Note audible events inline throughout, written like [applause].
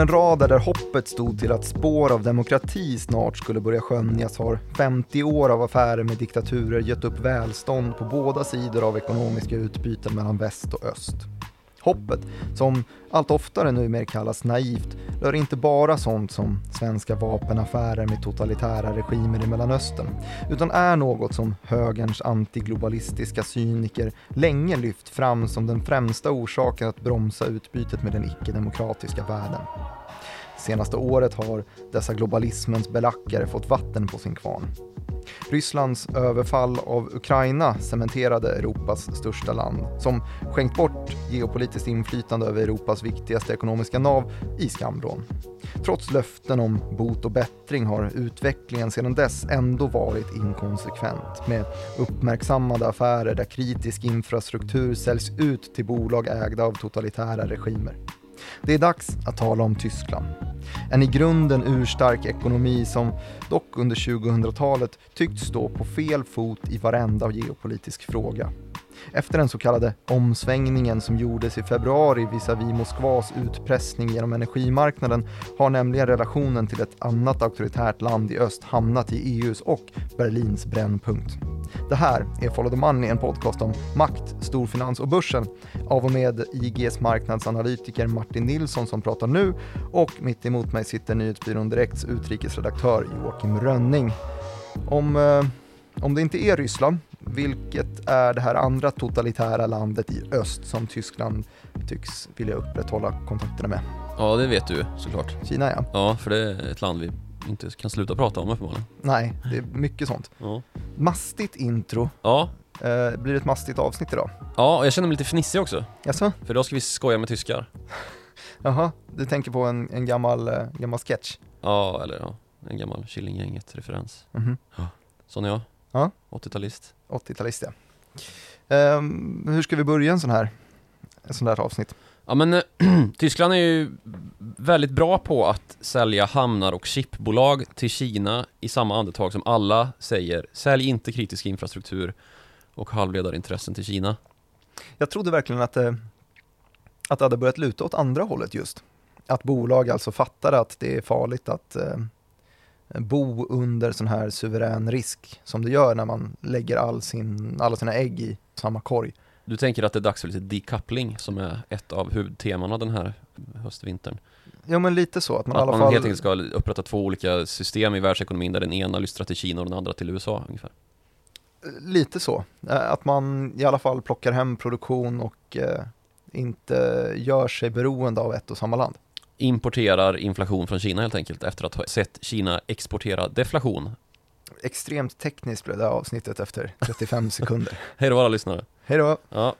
En rad där hoppet stod till att spår av demokrati snart skulle börja skönjas har 50 år av affärer med diktaturer gett upp välstånd på båda sidor av ekonomiska utbyten mellan väst och öst. Hoppet, som allt oftare numera kallas naivt, rör inte bara sånt som svenska vapenaffärer med totalitära regimer i Mellanöstern, utan är något som högerns antiglobalistiska cyniker länge lyft fram som den främsta orsaken att bromsa utbytet med den icke-demokratiska världen. Senaste året har dessa globalismens belackare fått vatten på sin kvarn. Rysslands överfall av Ukraina cementerade Europas största land, som skänkt bort geopolitiskt inflytande över Europas viktigaste ekonomiska nav i skamvrån. Trots löften om bot och bättring har utvecklingen sedan dess ändå varit inkonsekvent, med uppmärksammade affärer där kritisk infrastruktur säljs ut till bolag ägda av totalitära regimer. Det är dags att tala om Tyskland. En i grunden urstark ekonomi som dock under 2000-talet tyckts stå på fel fot i varenda geopolitisk fråga. Efter den så kallade omsvängningen som gjordes i februari visavi Moskvas utpressning genom energimarknaden har nämligen relationen till ett annat auktoritärt land i öst hamnat i EUs och Berlins brännpunkt. Det här är Follow the Money, en podcast om makt, storfinans och börsen av och med IGs marknadsanalytiker Martin Nilsson som pratar nu och mitt emot mig sitter Nyhetsbyrån Direkts utrikesredaktör Joakim Rönning. Om, eh, om det inte är Ryssland, vilket är det här andra totalitära landet i öst som Tyskland tycks vilja upprätthålla kontakterna med? Ja, det vet du såklart. Kina ja. Ja, för det är ett land vi inte kan sluta prata om uppenbarligen. Nej, det är mycket sånt. Ja. Mastigt intro. Ja, Eh, blir det ett mastigt avsnitt idag? ja och jag känner mig lite fnissig också. Jaså? För idag ska vi skoja med tyskar. [laughs] Jaha, du tänker på en, en gammal, eh, gammal sketch? Ja, eller ja, en gammal Killinggänget-referens. Mhm. Sån är jag. Ja. 80-talist. 80-talist ja. Ehm, hur ska vi börja en sån här, en sån här avsnitt? Ja men eh, [clears throat] Tyskland är ju väldigt bra på att sälja hamnar och chipbolag till Kina i samma andetag som alla säger Sälj inte kritisk infrastruktur och halvledarintressen till Kina. Jag trodde verkligen att, eh, att det hade börjat luta åt andra hållet just. Att bolag alltså fattar att det är farligt att eh, bo under sån här suverän risk som det gör när man lägger all sin, alla sina ägg i samma korg. Du tänker att det är dags för lite decoupling som är ett av huvudtemana den här höstvintern. Ja men lite så, att man i Att alla man fall helt enkelt ska upprätta två olika system i världsekonomin där den ena lystrar till Kina och den andra till USA ungefär. Lite så. Eh, Att man i alla fall plockar hem produktion och eh, inte gör sig beroende av ett och samma land. Importerar inflation från Kina helt enkelt efter att ha sett Kina exportera deflation. Extremt tekniskt blev det här avsnittet efter 35 sekunder. [laughs] Hej då alla lyssnare. Hej då! Ja.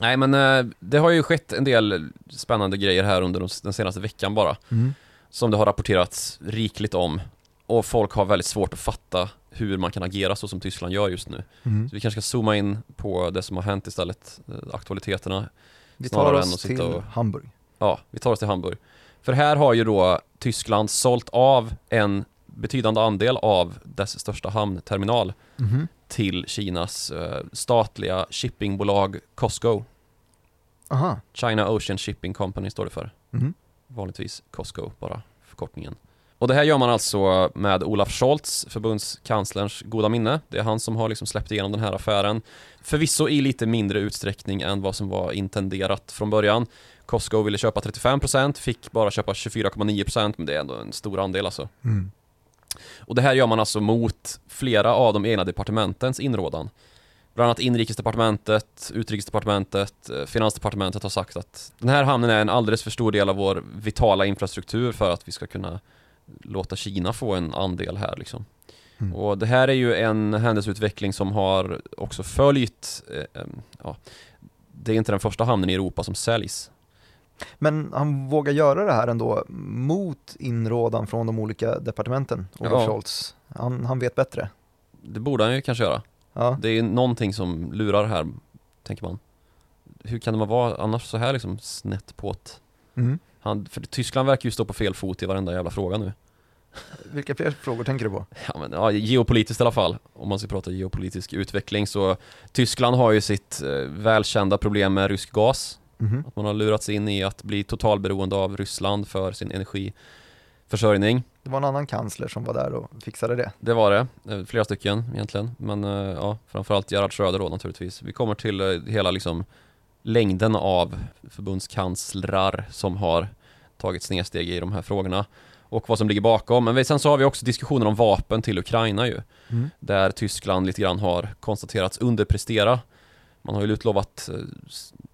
Nej men eh, det har ju skett en del spännande grejer här under de- den senaste veckan bara. Mm. Som det har rapporterats rikligt om. Och folk har väldigt svårt att fatta hur man kan agera så som Tyskland gör just nu. Mm. Så vi kanske ska zooma in på det som har hänt istället, eh, aktualiteterna. Vi tar oss till och- Hamburg. Ja, vi tar oss till Hamburg. För här har ju då Tyskland sålt av en betydande andel av dess största hamnterminal Mhm. till Kinas eh, statliga shippingbolag Costco. Aha. China Ocean Shipping Company står det för. Mhm. Vanligtvis Costco, bara förkortningen. Och det här gör man alltså med Olaf Scholz, förbundskanslerns goda minne. Det är han som har liksom släppt igenom den här affären. Förvisso i lite mindre utsträckning än vad som var intenderat från början. Costco ville köpa 35%, fick bara köpa 24,9% men det är ändå en stor andel alltså. Mm. Och det här gör man alltså mot flera av de egna departementens inrådan. Bland annat inrikesdepartementet, utrikesdepartementet, eh, finansdepartementet har sagt att den här hamnen är en alldeles för stor del av vår vitala infrastruktur för att vi ska kunna låta Kina få en andel här liksom. Mm. Och det här är ju en händelseutveckling som har också följt, eh, em, ja, det är inte den första hamnen i Europa som säljs. Men han vågar göra det här ändå mot inrådan från de olika departementen, Olaf Ja. Scholz. Han, han vet bättre. Det borde han ju kanske göra. Ja. Det är någonting som lurar här, tänker man. Hur kan det vara annars så här liksom snett påt? Mm. Han, för Tyskland verkar ju stå på fel fot i varenda jävla fråga nu. Vilka fler frågor tänker du på? Ja men ja, geopolitiskt i alla fall, om man ska prata geopolitisk utveckling så Tyskland har ju sitt eh, välkända problem med rysk gas. Mhm. Att man har lurats in i att bli totalberoende av Ryssland för sin energiförsörjning. Det var en annan kansler som var där och fixade det. Det var det, Eh, flera stycken egentligen. Men eh, ja, framförallt Gerhard Schröder då naturligtvis. Vi kommer till eh, hela liksom längden av förbundskanslrar som har tagit snedsteg i de här frågorna och vad som ligger bakom. Men sen så har vi också diskussioner om vapen till Ukraina ju, där Tyskland lite grann har konstaterats underprestera. Man har ju utlovat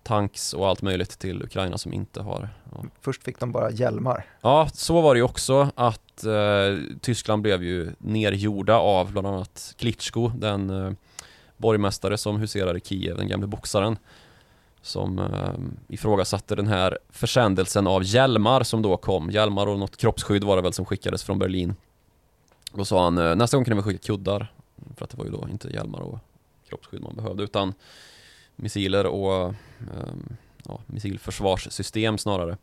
tanks och allt möjligt till Ukraina som inte har ja, Först fick de bara hjälmar. Ja, så var det ju också att eh, Tyskland blev ju nergjorda av bland annat Klitschko, den eh, borgmästare som huserar i Kiev, den gamle boxaren som eh, ifrågasatte den här försändelsen av hjälmar som då kom. Hjälmar och något kroppsskydd var det väl som skickades från Berlin. Då sa han, eh, nästa gång kan väl skicka kuddar. För att det var ju då inte hjälmar och kroppsskydd man behövde utan missiler och ehm, ja, missilförsvarssystem snarare.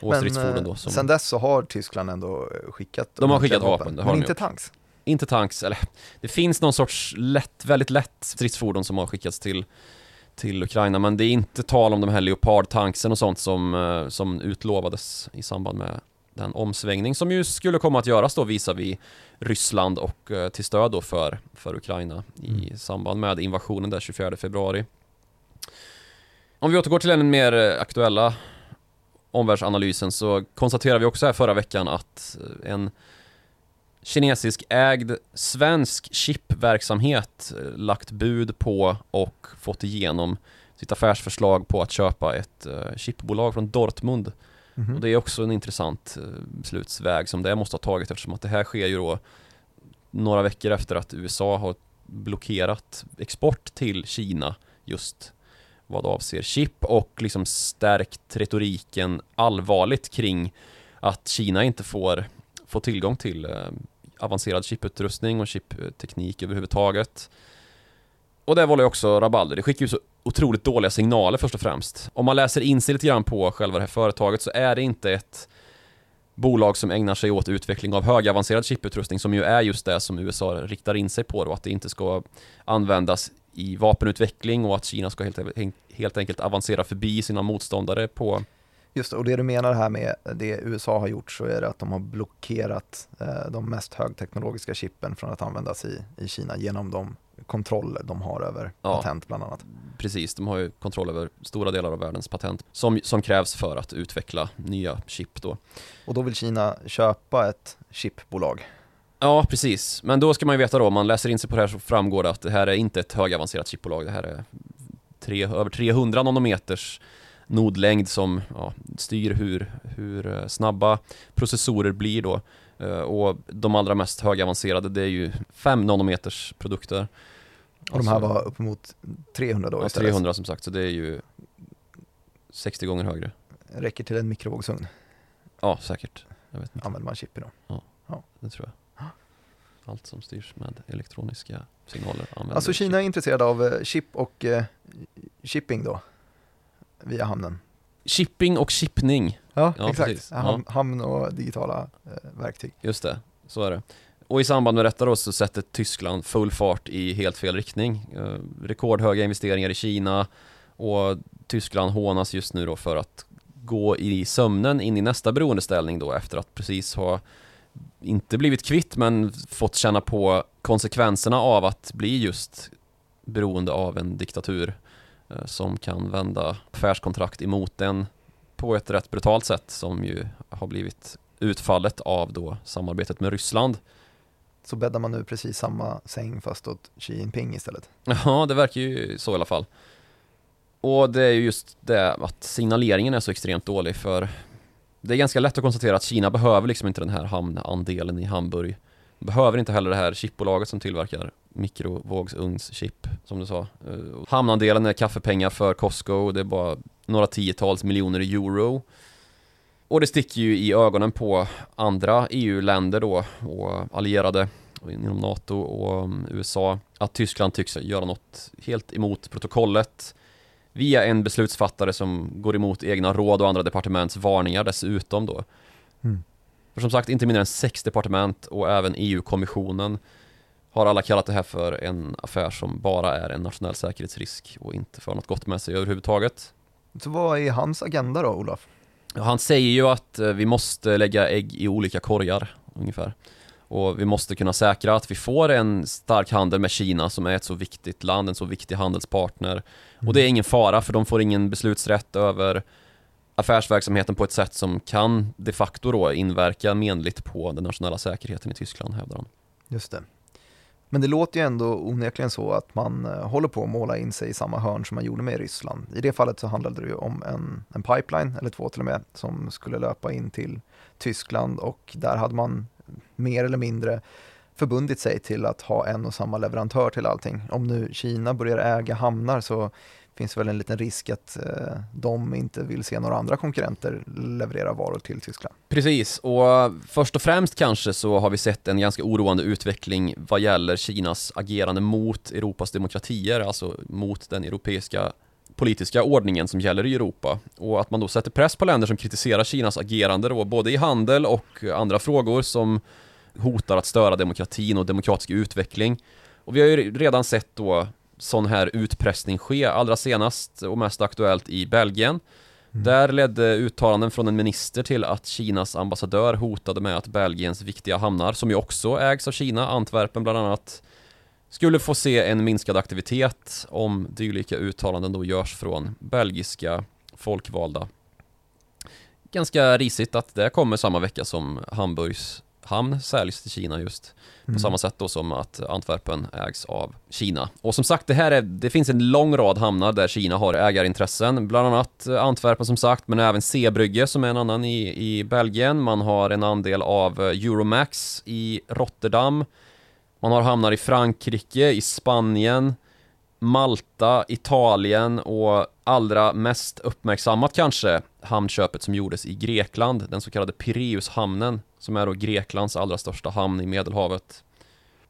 Och stridsfordon då. eh, Som... sen dess så har Tyskland ändå eh, skickat De har skickat vapen, har men de inte gjort. tanks. Inte tanks, eller det finns någon sorts lätt, väldigt lätt stridsfordon som har skickats till till Ukraina men det är inte tal om de här Leopard-tanksen och sånt som, eh, som utlovades i samband med den omsvängning som ju skulle komma att göras då visavi Ryssland och till stöd då för, för Ukraina i Mm. samband med invasionen där 24 februari. Om vi återgår till den mer eh, aktuella omvärldsanalysen så konstaterar vi också här förra veckan att eh, en kinesisk ägd svensk chipverksamhet eh, lagt bud på och fått igenom sitt affärsförslag på att köpa ett chipbolag från Dortmund. Mhm. Och det är också en intressant beslutsväg som det måste ha tagit eftersom att det här sker ju då några veckor efter att USA har blockerat export till Kina just vad avser chip och liksom stärkt retoriken allvarligt kring att Kina inte får, får tillgång till eh, avancerad chiputrustning och chipteknik överhuvudtaget. Och det var ju också rabalder. Det skickar ju så otroligt dåliga signaler först och främst. Om man läser in sig lite grann på själva det här företaget så är det inte ett bolag som ägnar sig åt utveckling av högavancerad chiputrustning som ju är just det som USA riktar in sig på då, att det inte ska användas i vapenutveckling och att Kina ska helt, helt enkelt avancera förbi sina motståndare på Just det, och det du menar här med det USA har gjort så är det att de har blockerat eh, de mest högteknologiska chippen från att användas i, i Kina genom de kontroller de har över Ja. patent bland annat. Precis, de har ju kontroll över stora delar av världens patent som, som krävs för att utveckla nya chip då. Och då vill Kina köpa ett chipbolag. Ja, precis. Men då ska man ju veta då, om man läser in sig på det här så framgår det att det här är inte ett högavancerat chipbolag. Det här är tre, över 300 nanometers nodlängd som ja, styr hur, hur eh, snabba processorer blir då. Eh, Och de allra mest högavancerade det är ju 5 nanometers produkter. Och de här Alltså- var uppemot 300 då Ja, istället. 300 som sagt, så det är ju 60 gånger högre. Räcker till en mikrovågsugn, Ja, säkert. Jag vet inte, använder man chip i då. det tror jag. Allt som styrs med elektroniska signaler Alltså chip. Kina är intresserad av eh, chip och eh, shipping då, via hamnen. Shipping och chippning, Ja, Ja, exakt. precis. Ham, Hamn och digitala eh, verktyg. just det. Så är det. Och i samband med detta då så sätter Tyskland full fart i helt fel riktning. Eh, rekordhöga investeringar i Kina och Tyskland hånas just nu då för att gå i sömnen in i nästa beroendeställning då efter att precis ha inte blivit kvitt men fått känna på konsekvenserna av att bli just beroende av en diktatur eh, som kan vända affärskontrakt emot den på ett rätt brutalt sätt som ju har blivit utfallet av då samarbetet med Ryssland. Så bäddar man nu precis samma säng fast åt Xi Jinping istället. Ja, det verkar ju så i alla fall. Och det är ju just det att signaleringen är så extremt dålig för det är ganska lätt att konstatera att Kina behöver liksom inte den här hamnandelen i Hamburg. Behöver inte heller det här chipbolaget som tillverkar mikrovågsugnschip, som du sa. Eh, hamnandelen är kaffepengar för Costco, det är bara några tiotals miljoner euro. Och det sticker ju i ögonen på andra EU-länder då och allierade inom NATO och mm, USA att Tyskland tycks göra något helt emot protokollet via en beslutsfattare som går emot egna råd och andra departements varningar dessutom då. Mm. För som sagt, inte mindre än sex departement och även EU-kommissionen har alla kallat det här för en affär som bara är en nationell säkerhetsrisk och inte för något gott med sig överhuvudtaget. Så vad är hans agenda då, Olof? Han säger ju att eh, vi måste lägga ägg i olika korgar, ungefär. Och vi måste kunna säkra att vi får en stark handel med Kina som är ett så viktigt land, en så viktig handelspartner. Mm. Och det är ingen fara för de får ingen beslutsrätt över affärsverksamheten på ett sätt som kan de facto då inverka menligt på den nationella säkerheten i Tyskland, hävdar han. Just det. Men det låter ju ändå onekligen så att man eh, håller på att måla in sig i samma hörn som man gjorde med Ryssland. I det fallet så handlade det ju om en, en pipeline, eller två till och med, som skulle löpa in till Tyskland och där hade man mer eller mindre förbundit sig till att ha en och samma leverantör till allting. Om nu Kina börjar äga hamnar så finns väl en liten risk att eh, de inte vill se några andra konkurrenter leverera varor till Tyskland. Precis, och först och främst kanske så har vi sett en ganska oroande utveckling vad gäller Kinas agerande mot Europas demokratier, alltså mot den europeiska politiska ordningen som gäller i Europa och att man då sätter press på länder som kritiserar Kinas agerande då, både i handel och andra frågor som hotar att störa demokratin och demokratisk utveckling. Och vi har ju redan sett då sån här utpressning ske, allra senast och mest aktuellt i Belgien. Mm. Där ledde uttalanden från en minister till att Kinas ambassadör hotade med att Belgiens viktiga hamnar, som ju också ägs av Kina, Antwerpen bland annat, skulle få se en minskad aktivitet om dylika uttalanden då görs från belgiska folkvalda. Ganska risigt att det kommer samma vecka som Hamburgs hamn säljs till Kina just. På mm. samma sätt då som att Antwerpen ägs av Kina. Och som sagt, det här är, det finns en lång rad hamnar där Kina har ägarintressen. Bland annat Antwerpen som sagt, men även Seebrygge som är en annan i, i Belgien. Man har en andel av Euromax i Rotterdam. Man har hamnar i Frankrike, i Spanien, Malta, Italien och allra mest uppmärksammat kanske hamnköpet som gjordes i Grekland, den så kallade Pireushamnen, som är då Greklands allra största hamn i Medelhavet.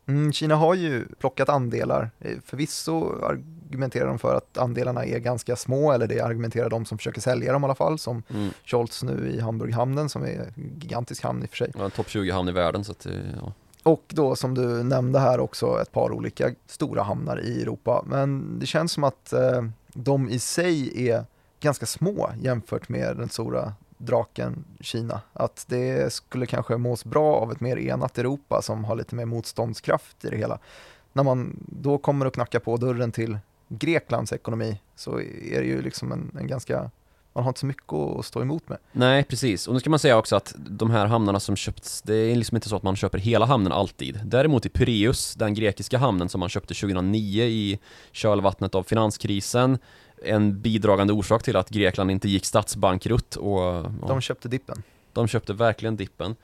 Mm, Kina har ju plockat andelar. Eh, förvisso argumenterar de för att andelarna är ganska små, eller det argumenterar de som försöker sälja dem i alla fall, som mm. Scholz nu i Hamburghamnen, som är en gigantisk hamn i och för sig. Ja, en topp 20-hamn i världen, så att, ja. Och då som du nämnde här också ett par olika stora hamnar i Europa. Men det känns som att eh, de i sig är ganska små jämfört med den stora draken Kina. Att det skulle kanske mås bra av ett mer enat Europa som har lite mer motståndskraft i det hela. När man då kommer och knackar på dörren till Greklands ekonomi så är det ju liksom en, en ganska man har inte så mycket att stå emot med. Nej, precis. Och nu ska man säga också att de här hamnarna som köpts, det är liksom inte så att man köper hela hamnen alltid. Däremot i Pireus, den grekiska hamnen som man köpte 2009 i kölvattnet av finanskrisen, en bidragande orsak till att Grekland inte gick statsbankrutt och... Ja, de köpte dippen. De köpte verkligen dippen.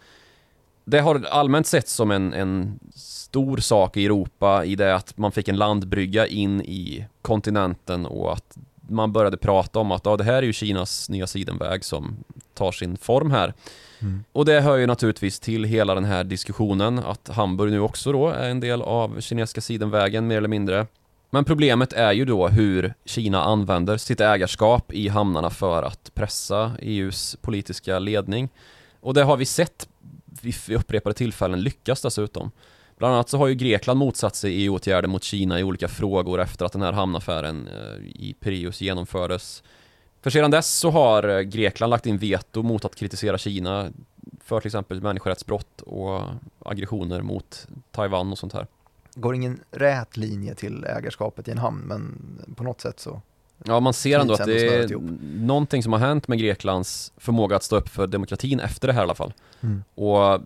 Det har allmänt sett som en, en stor sak i Europa i det att man fick en landbrygga in i kontinenten och att man började prata om att ja, det här är ju Kinas nya sidenväg som tar sin form här. Mm. Och det hör ju naturligtvis till hela den här diskussionen att Hamburg nu också då är en del av kinesiska sidenvägen mer eller mindre. Men problemet är ju då hur Kina använder sitt ägarskap i hamnarna för att pressa EUs politiska ledning. Och det har vi sett vid upprepade tillfällen lyckas dessutom. Bland annat så har ju Grekland motsatt sig EU-åtgärder mot Kina i olika frågor efter att den här hamnaffären eh, i Pireus genomfördes. För sedan dess så har eh, Grekland lagt in veto mot att kritisera Kina för till exempel människorättsbrott och aggressioner mot Taiwan och sånt här. Går ingen rät linje till ägarskapet i en hamn, men på något sätt så Ja, man ser ändå att det är någonting som har hänt med Greklands förmåga att stå upp för demokratin efter det här i alla fall. Mm. Och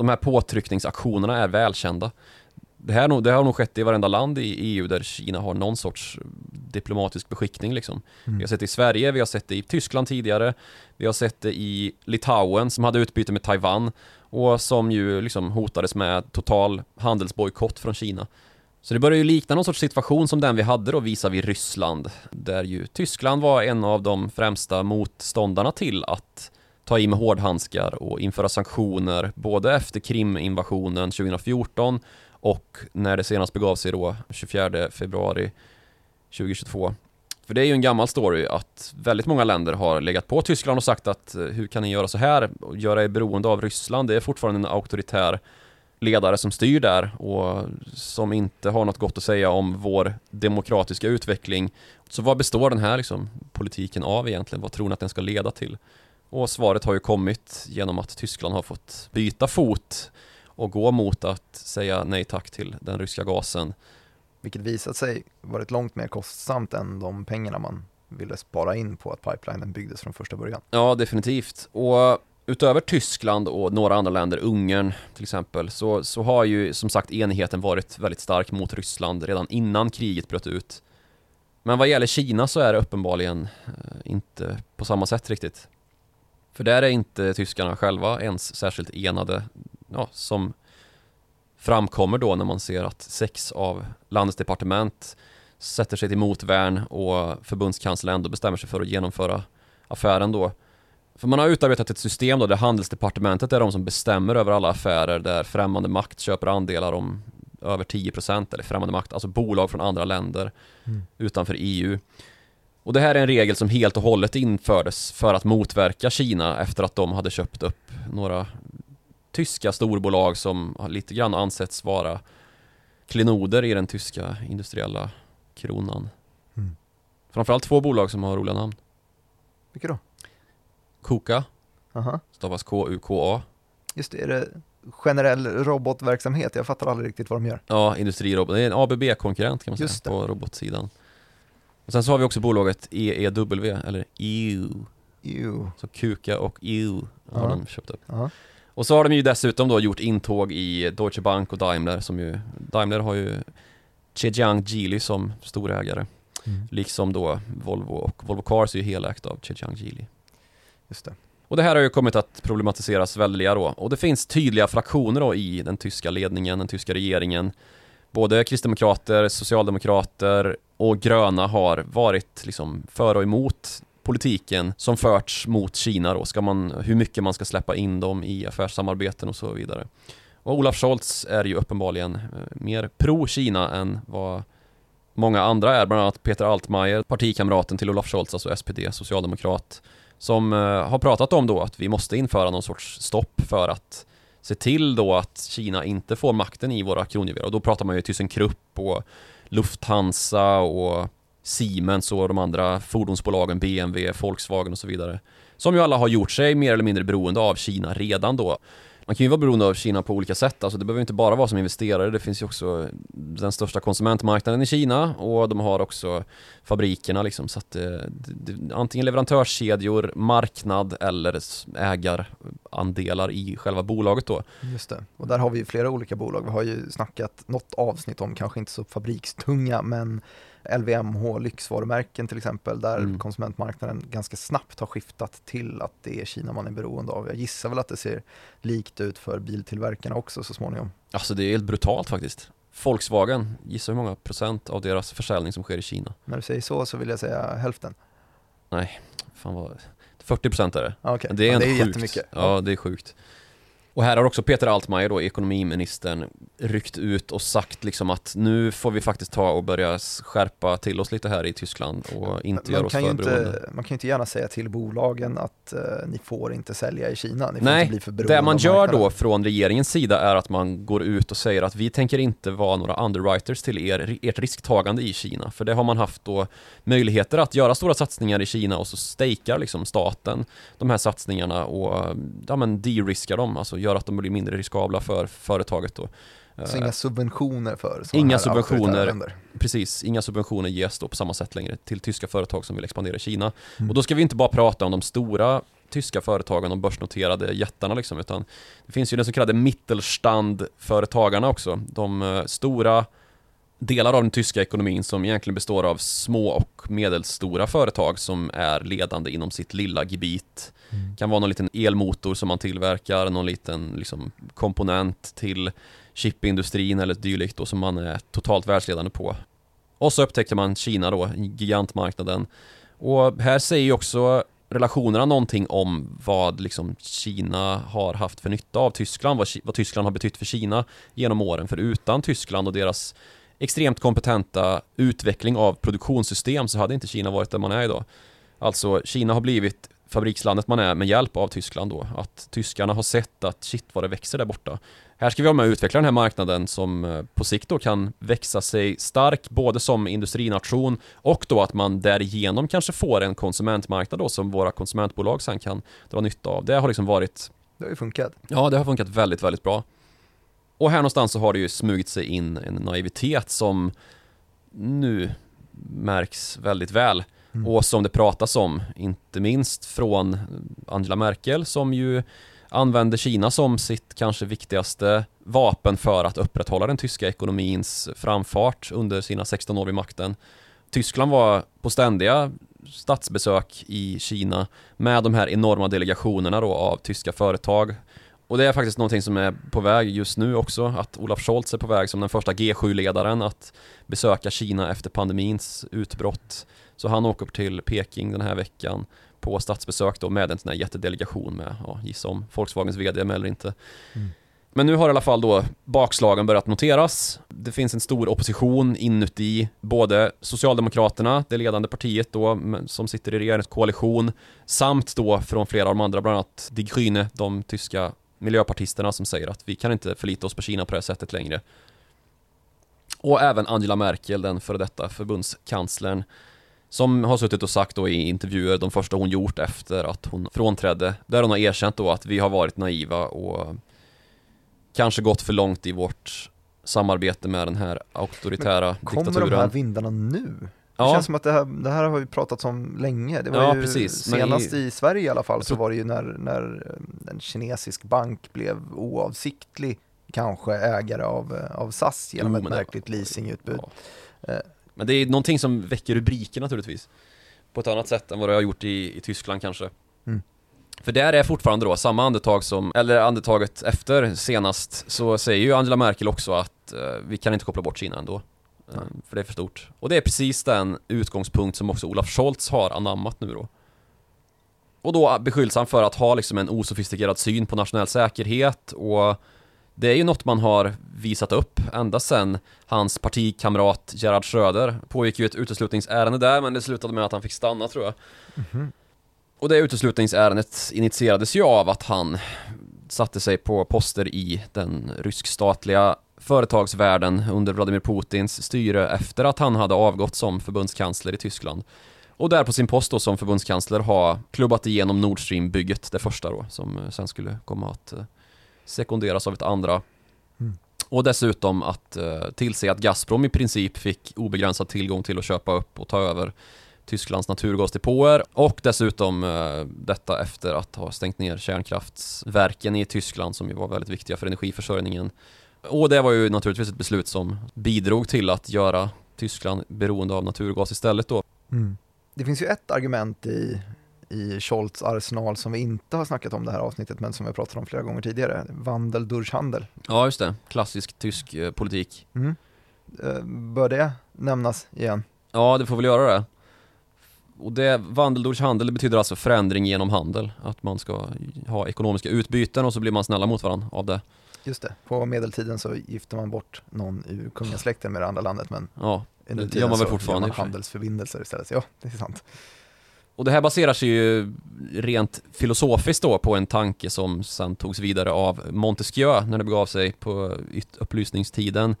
de här påtryckningsaktionerna är välkända. Det, här, det har nog skett i varenda land i EU där Kina har någon sorts diplomatisk beskickning liksom. Mm. Vi har sett det i Sverige, vi har sett det i Tyskland tidigare, vi har sett det i Litauen som hade utbyte med Taiwan och som ju liksom hotades med total handelsbojkott från Kina. Så det börjar ju likna någon sorts situation som den vi hade då visar vi Ryssland, där ju Tyskland var en av de främsta motståndarna till att ta i med hårdhandskar och införa sanktioner både efter Kriminvasionen 2014 och när det senast begav sig då 24 februari 2022. För det är ju en gammal story att väldigt många länder har legat på Tyskland och sagt att eh, hur kan ni göra så här och göra er beroende av Ryssland? Det är fortfarande en auktoritär ledare som styr där och som inte har något gott att säga om vår demokratiska utveckling. Så vad består den här liksom, politiken av egentligen? Vad tror ni att den ska leda till? Och svaret har ju kommit genom att Tyskland har fått byta fot och gå mot att säga nej tack till den ryska gasen. Vilket visat sig varit långt mer kostsamt än de pengarna man ville spara in på att pipelinen byggdes från första början. Ja, definitivt. Och utöver Tyskland och några andra länder, Ungern till exempel, så, så har ju som sagt enigheten varit väldigt stark mot Ryssland redan innan kriget bröt ut. Men vad gäller Kina så är det uppenbarligen eh, inte på samma sätt riktigt. För där är inte tyskarna själva ens särskilt enade, ja, som framkommer då när man ser att sex av landets departement sätter sig till motvärn och förbundskanslern ändå bestämmer sig för att genomföra affären då. För man har utarbetat ett system då där handelsdepartementet är de som bestämmer över alla affärer där främmande makt köper andelar om över 10% eller främmande makt, alltså bolag från andra länder mm. utanför EU. Och det här är en regel som helt och hållet infördes för att motverka Kina efter att de hade köpt upp några tyska storbolag som lite grann ansetts vara klenoder i den tyska industriella kronan. Mm. Framförallt två bolag som har roliga namn. Vilka då? KUKA, Aha. stavas K-U-K-A. Just det, är det generell robotverksamhet? Jag fattar aldrig riktigt vad de gör. Ja, industrirobot. Det är en ABB-konkurrent kan man Just säga det. på robotsidan. Och sen så har vi också bolaget EEW, eller EU. EU. Så KUKA och EU har de köpt upp. Och så har de ju dessutom då gjort intåg i Deutsche Bank och Daimler som ju, Daimler har ju Zhejiang Geely som storägare. Mm. Liksom då Volvo och Volvo Cars är ju helägt av Zhejiang Geely. Just det. Och det här har ju kommit att problematiseras väldigt då. Och det finns tydliga fraktioner då i den tyska ledningen, den tyska regeringen. Både kristdemokrater, socialdemokrater och gröna har varit liksom för och emot politiken som förts mot Kina då, ska man, hur mycket man ska släppa in dem i affärssamarbeten och så vidare. Och Olaf Scholz är ju uppenbarligen eh, mer pro-Kina än vad många andra är, bland annat Peter Altmaier, partikamraten till Olaf Scholz, alltså SPD, socialdemokrat, som eh, har pratat om då att vi måste införa någon sorts stopp för att se till då att Kina inte får makten i våra kronjuveler. Och då pratar man ju ThyssenKrupp och Lufthansa och Siemens och de andra fordonsbolagen, BMW, Volkswagen och så vidare. Som ju alla har gjort sig mer eller mindre beroende av Kina redan då. Man kan ju vara beroende av Kina på olika sätt, alltså det behöver inte bara vara som investerare, det finns ju också den största konsumentmarknaden i Kina och de har också fabrikerna liksom. Så att eh, det, det, antingen leverantörskedjor, marknad eller ägarandelar i själva bolaget då. Just det, och där har vi ju flera olika bolag, vi har ju snackat något avsnitt om, kanske inte så fabrikstunga, men LVMH lyxvarumärken till exempel, där mm. konsumentmarknaden ganska snabbt har skiftat till att det är Kina man är beroende av. Jag gissar väl att det ser likt ut för biltillverkarna också så småningom. Alltså det är helt brutalt faktiskt. Volkswagen, gissa hur många procent av deras försäljning som sker i Kina? När du säger så så vill jag säga hälften. Nej, fan vad... 40 procent är det. Okay. Det är, ja, det är sjukt. jättemycket. Ja, det är sjukt. Och här har också Peter Altmaier då, ekonomiministern, ryckt ut och sagt liksom att nu får vi faktiskt ta och börja skärpa till oss lite här i Tyskland och inte göra oss för beroende. Man kan ju inte gärna säga till bolagen att uh, ni får inte sälja i Kina, ni får Nej, inte bli för beroende det man gör då från regeringens sida är att man går ut och säger att vi tänker inte vara några underwriters till er, ert risktagande i Kina, för det har man haft då möjligheter att göra stora satsningar i Kina och så stejkar liksom staten de här satsningarna och ja men de-riskar dem, alltså gör att de blir mindre riskabla för företaget då. Så inga subventioner för Inga subventioner, precis, inga subventioner ges då på samma sätt längre till tyska företag som vill expandera i Kina. Mm. Och då ska vi inte bara prata om de stora tyska företagen, de börsnoterade jättarna liksom, utan det finns ju den så kallade mittelstandföretagarna också. De uh, stora delar av den tyska ekonomin som egentligen består av små och medelstora företag som är ledande inom sitt lilla gebit. Mm. kan vara någon liten elmotor som man tillverkar, någon liten liksom, komponent till chipindustrin eller dylikt då som man är totalt världsledande på. Och så upptäckte man Kina då, gigantmarknaden. Och här säger ju också relationerna någonting om vad liksom Kina har haft för nytta av Tyskland, vad, vad Tyskland har betytt för Kina genom åren. För utan Tyskland och deras extremt kompetenta utveckling av produktionssystem så hade inte Kina varit där man är idag. Alltså Kina har blivit fabrikslandet man är med hjälp av Tyskland då. Att tyskarna har sett att shit vad det växer där borta. Här ska vi vara med och utveckla den här marknaden som eh, på sikt då kan växa sig stark både som industrination och då att man därigenom kanske får en konsumentmarknad då som våra konsumentbolag sen kan dra nytta av. Det har liksom varit Det har ju funkat. Ja, det har funkat väldigt, väldigt bra. Och här någonstans så har det ju smugit sig in en naivitet som nu märks väldigt väl. Mm. Och som det pratas om, inte minst från Angela Merkel som ju använder Kina som sitt kanske viktigaste vapen för att upprätthålla den tyska ekonomins framfart under sina 16 år vid makten. Tyskland var på ständiga statsbesök i Kina med de här enorma delegationerna då av tyska företag. Och det är faktiskt någonting som är på väg just nu också, att Olaf Scholz är på väg som den första G7-ledaren att besöka Kina efter pandemins utbrott. Så han åker till Peking den här veckan på statsbesök då med en sån här jättedelegation med, ja, gissa om Volkswagens VD är med eller inte. Mm. Men nu har i alla fall då bakslagen börjat noteras. Det finns en stor opposition inuti både Socialdemokraterna, det ledande partiet då, som sitter i regeringskoalition, samt då från flera av de andra, bland annat Die Grüne, de tyska miljöpartisterna som säger att vi kan inte förlita oss på Kina på det här sättet längre. Och även Angela Merkel, den före detta förbundskanslern, som har suttit och sagt då i intervjuer, de första hon gjort efter att hon frånträdde, där hon har erkänt då att vi har varit naiva och kanske gått för långt i vårt samarbete med den här auktoritära Kommer diktaturen. de här vindarna nu? Det Ja. känns som att det här, det här har vi pratat om länge. Det var Ja, ju precis. Senast i- i, Sverige i alla fall så var det ju när, när eh, en kinesisk bank blev oavsiktlig kanske ägare av, eh, av SAS genom Jo, ett men det- märkligt leasingutbud. Ja. Men det är någonting som väcker rubriker naturligtvis. På ett annat sätt än vad det har gjort i, i Tyskland kanske. Mm. För där är fortfarande då samma andetag som, eller andetaget efter senast, så säger ju Angela Merkel också att eh, vi kan inte koppla bort Kina ändå. Eh, för det är för stort. Och det är precis den utgångspunkt som också Olaf Scholz har anammat nu då. Och då beskylls han för att ha liksom en osofistikerad syn på nationell säkerhet och det är ju något man har visat upp ända sedan hans partikamrat Gerhard Schröder pågick ju ett uteslutningsärende där men det slutade med att han fick stanna tror jag. Mhm. Och det uteslutningsärendet initierades ju av att han satte sig på poster i den ryskstatliga företagsvärlden under Vladimir Putins styre efter att han hade avgått som förbundskansler i Tyskland. Och där på sin post då som förbundskansler har klubbat igenom Nord Stream-bygget, det första då, som eh, sen skulle komma att eh, sekunderas av ett andra. Mm. Och dessutom att eh, tillse att Gazprom i princip fick obegränsad tillgång till att köpa upp och ta över Tysklands naturgasdepåer och dessutom detta efter att ha stängt ner kärnkraftsverken i Tyskland som ju var väldigt viktiga för energiförsörjningen. Och det var ju naturligtvis ett beslut som bidrog till att göra Tyskland beroende av naturgas istället då. Mm. Det finns ju ett argument i, i Scholz arsenal som vi inte har snackat om det här avsnittet men som vi pratat om flera gånger tidigare. Wandel durch Handel. Ja, just det. Klassisk tysk eh, politik. Mm. Eh, Bör det nämnas igen? Ja, det får väl göra det. Och det, vandel durch handel, det betyder alltså förändring genom handel. Att man ska ha ekonomiska utbyten och så blir man snälla mot varandra av det. Just det, på medeltiden så gifte man bort någon ur kungasläkten med det andra landet men Ja, under Det gör man väl så fortfarande sig. handelsförbindelser istället. Ja, det är sant. och det här baserar sig ju rent filosofiskt då på en tanke som sen togs vidare av Montesquieu när det begav sig på upplysningstiden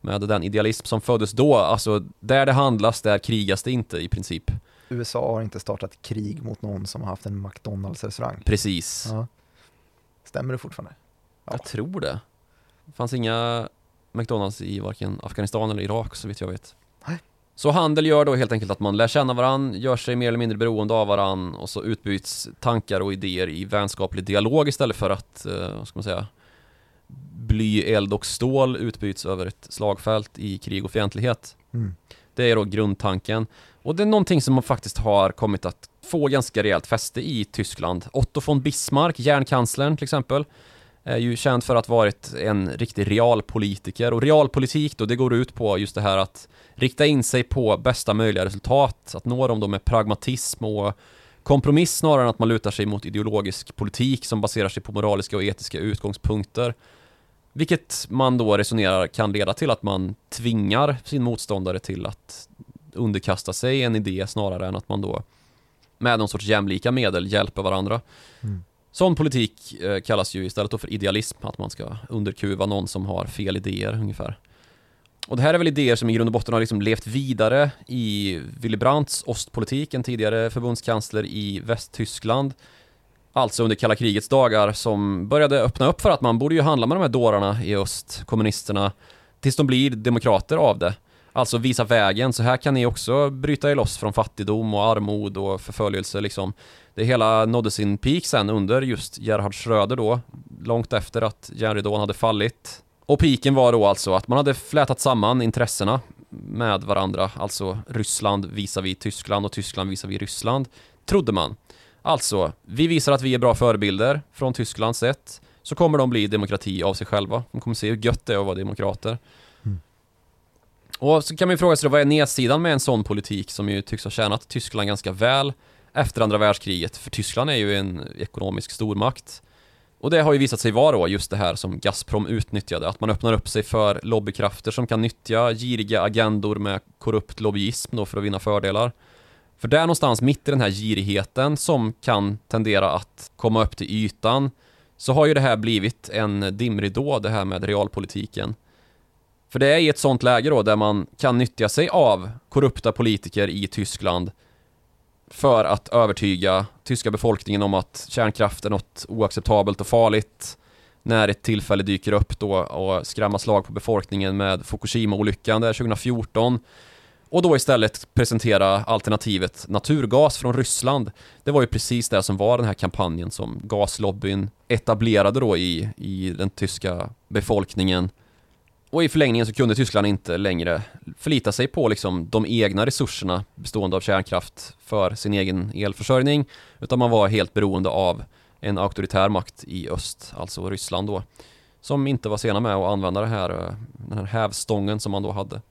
med den idealism som föddes då. Alltså, där det handlas, där krigas det inte i princip. USA har inte startat krig mot någon som har haft en McDonalds-restaurang. Precis. Ja. Stämmer det fortfarande? Ja. Jag tror det. Det fanns inga McDonalds i varken Afghanistan eller Irak så vitt jag vet. Nej. Så handel gör då helt enkelt att man lär känna varann, gör sig mer eller mindre beroende av varann och så utbyts tankar och idéer i vänskaplig dialog istället för att, eh, vad ska man säga, bly, eld och stål utbyts över ett slagfält i krig och fientlighet. Mm. Det är då grundtanken. Och det är någonting som man faktiskt har kommit att få ganska rejält fäste i Tyskland. Otto von Bismarck, järnkanslern till exempel, är ju känd för att ha varit en riktig realpolitiker. Och realpolitik då, det går ut på just det här att rikta in sig på bästa möjliga resultat, att nå dem då med pragmatism och kompromiss snarare än att man lutar sig mot ideologisk politik som baserar sig på moraliska och etiska utgångspunkter. Vilket man då resonerar kan leda till att man tvingar sin motståndare till att underkasta sig en idé snarare än att man då med någon sorts jämlika medel hjälper varandra. Mm. Sån politik eh, kallas ju istället då för idealism, att man ska underkuva någon som har fel idéer ungefär. Och det här är väl idéer som i grund och botten har liksom levt vidare i Willy Brandts ostpolitik, en tidigare förbundskansler i Västtyskland. Alltså under kalla krigets dagar som började öppna upp för att man borde ju handla med de här dårarna i öst, kommunisterna, tills de blir demokrater av det. Alltså visa vägen, så här kan ni också bryta er loss från fattigdom och armod och förföljelse liksom. Det hela nådde sin peak sen under just Gerhard Schröder då, långt efter att järnridån hade fallit. Och piken var då alltså att man hade flätat samman intressena med varandra, alltså Ryssland visavi Tyskland och Tyskland visavi Ryssland, trodde man. Alltså, vi visar att vi är bra förebilder från Tysklands sätt, så kommer de bli demokrati av sig själva. De kommer se hur gött det är att vara demokrater. Mm. Och så kan man ju fråga sig då, vad är nedsidan med en sån politik som ju tycks ha tjänat Tyskland ganska väl efter andra världskriget? För Tyskland är ju en ekonomisk stormakt. Och det har ju visat sig vara då just det här som Gazprom utnyttjade, att man öppnar upp sig för lobbykrafter som kan nyttja giriga agendor med korrupt lobbyism då för att vinna fördelar. För där någonstans mitt i den här girigheten som kan tendera att komma upp till ytan så har ju det här blivit en dimridå, det här med realpolitiken. För det är i ett sånt läge då där man kan nyttja sig av korrupta politiker i Tyskland för att övertyga tyska befolkningen om att kärnkraft är något oacceptabelt och farligt när ett tillfälle dyker upp då och skrämma slag på befolkningen med Fukushima-olyckan där 2014 och då istället presentera alternativet naturgas från Ryssland. Det var ju precis det som var den här kampanjen som gaslobbyn etablerade då i, i den tyska befolkningen. Och i förlängningen så kunde Tyskland inte längre förlita sig på liksom de egna resurserna bestående av kärnkraft för sin egen elförsörjning, utan man var helt beroende av en auktoritär makt i öst, alltså Ryssland då, som inte var sena med att använda det här, eh, den här hävstången som man då hade.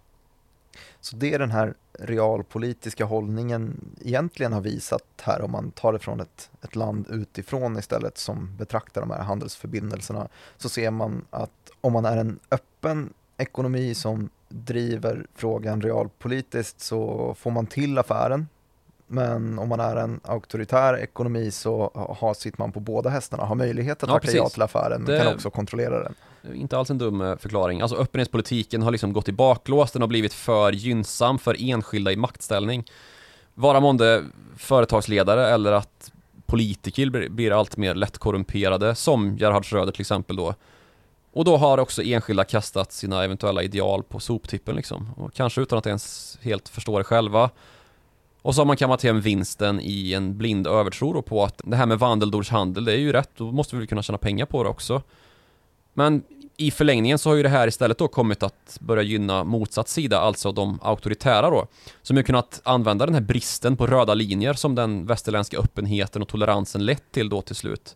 Så det är den här realpolitiska hållningen egentligen har visat här om man tar det från ett, ett land utifrån istället som betraktar de här handelsförbindelserna så ser man att om man är en öppen ekonomi som driver frågan realpolitiskt så får man till affären. Men om man är en auktoritär ekonomi så har, sitter man på båda hästarna, har möjlighet att ja, tacka ja till affären men det... kan också kontrollera den. Inte alls en dum eh, förklaring. Alltså öppenhetspolitiken har liksom gått i baklås, den har blivit för gynnsam för enskilda i maktställning. Vara månde företagsledare eller att politiker blir allt mer lätt korrumperade, som Gerhard Schröder till exempel då. Och då har också enskilda kastat sina eventuella ideal på soptippen liksom. Och kanske utan att ens helt förstå det själva. Och så har man kammat hem vinsten i en blind övertro på att det här med vandeldordshandel, det är ju rätt, då måste vi väl kunna tjäna pengar på det också. Men i förlängningen så har ju det här istället då kommit att börja gynna motsatt sida, alltså de auktoritära då, som ju kunnat använda den här bristen på röda linjer som den västerländska öppenheten och toleransen lett till då till slut.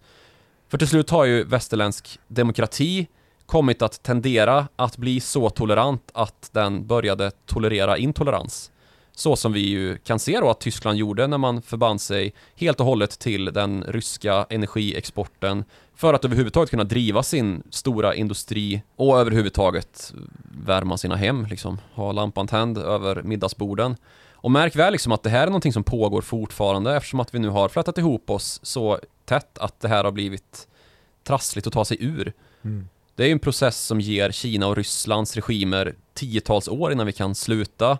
För till slut har ju västerländsk demokrati kommit att tendera att bli så tolerant att den började tolerera intolerans. Så som vi ju kan se då att Tyskland gjorde när man förband sig helt och hållet till den ryska energiexporten för att överhuvudtaget kunna driva sin stora industri och överhuvudtaget värma sina hem, liksom ha lampan tänd över middagsborden. Och märk väl liksom att det här är någonting som pågår fortfarande eftersom att vi nu har flätat ihop oss så tätt att det här har blivit trassligt att ta sig ur. Mm. Det är ju en process som ger Kina och Rysslands regimer tiotals år innan vi kan sluta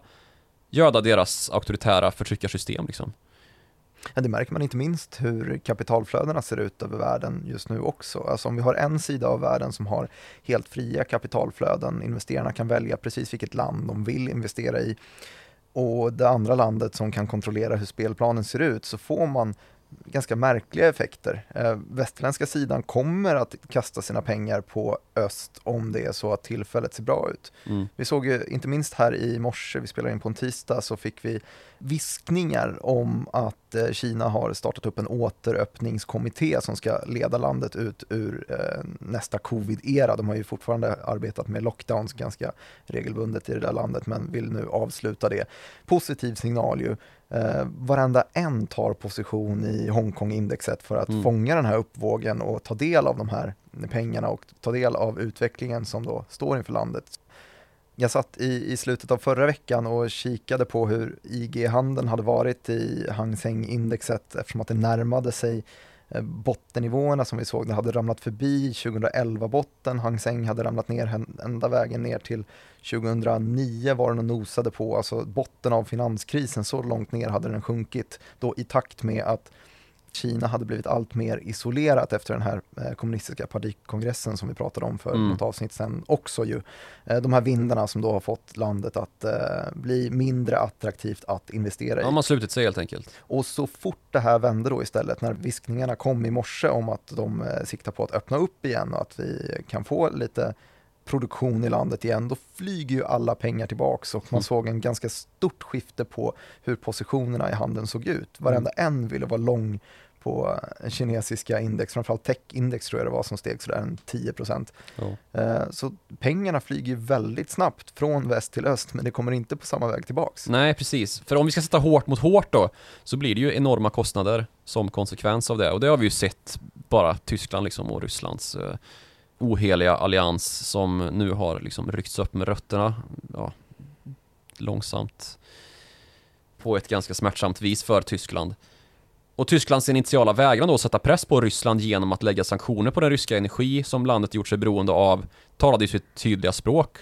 göda deras auktoritära förtryckarsystem liksom. Ja, det märker man inte minst hur kapitalflödena ser ut över världen just nu också. Alltså om vi har en sida av världen som har helt fria kapitalflöden, investerarna kan välja precis vilket land de vill investera i och det andra landet som kan kontrollera hur spelplanen ser ut så får man ganska märkliga effekter. Eh, västerländska sidan kommer att kasta sina pengar på öst om det är så att tillfället ser bra ut. Mm. Vi såg ju, inte minst här i morse, vi spelade in på en tisdag, så fick vi viskningar om att eh, Kina har startat upp en återöppningskommitté som ska leda landet ut ur eh, nästa covid-era. De har ju fortfarande arbetat med lockdowns ganska regelbundet i det där landet men vill nu avsluta det. Positiv signal ju. Eh, varenda en tar position i Hongkong-indexet för att mm. fånga den här uppvågen och ta del av de här pengarna och ta del av utvecklingen som då står inför landet. Jag satt i, i slutet av förra veckan och kikade på hur IG-handeln hade varit i Hang Seng-indexet eftersom att det närmade sig Eh, bottennivåerna som vi såg. den hade ramlat förbi 2011-botten, Hang Seng hade ramlat ner ända vägen ner till 2009 var den och nosade på, alltså botten av finanskrisen, så långt ner hade den sjunkit då i takt med att Kina hade blivit allt mer isolerat efter den här eh, kommunistiska partikongressen som vi pratade om för mm. något avsnitt sedan också ju. Eh, de här vindarna som då har fått landet att eh, bli mindre attraktivt att investera i. Man har slutit sig helt enkelt. Och så fort det här vände då istället, när viskningarna kom i morse om att de siktar på att öppna upp igen och att vi kan få lite produktion i landet igen, då flyger ju alla pengar tillbaks och man mm. såg en ganska stort skifte på hur positionerna i handeln såg ut. Varenda mm. en ville vara lång på kinesiska index, framförallt techindex tror jag det var som steg sådär en 10 procent. Ja. Eh, så pengarna flyger väldigt snabbt från väst till öst, men det kommer inte på samma väg tillbaks. Nej, precis. För om vi ska sätta hårt mot hårt då, så blir det ju enorma kostnader som konsekvens av det. Och det har vi ju sett bara Tyskland liksom och Rysslands eh, oheliga allians som nu har liksom ryckts upp med rötterna. Ja, långsamt. På ett ganska smärtsamt vis för Tyskland. Och Tysklands initiala vägran då att sätta press på Ryssland genom att lägga sanktioner på den ryska energi som landet gjort sig beroende av talade ju sitt tydliga språk.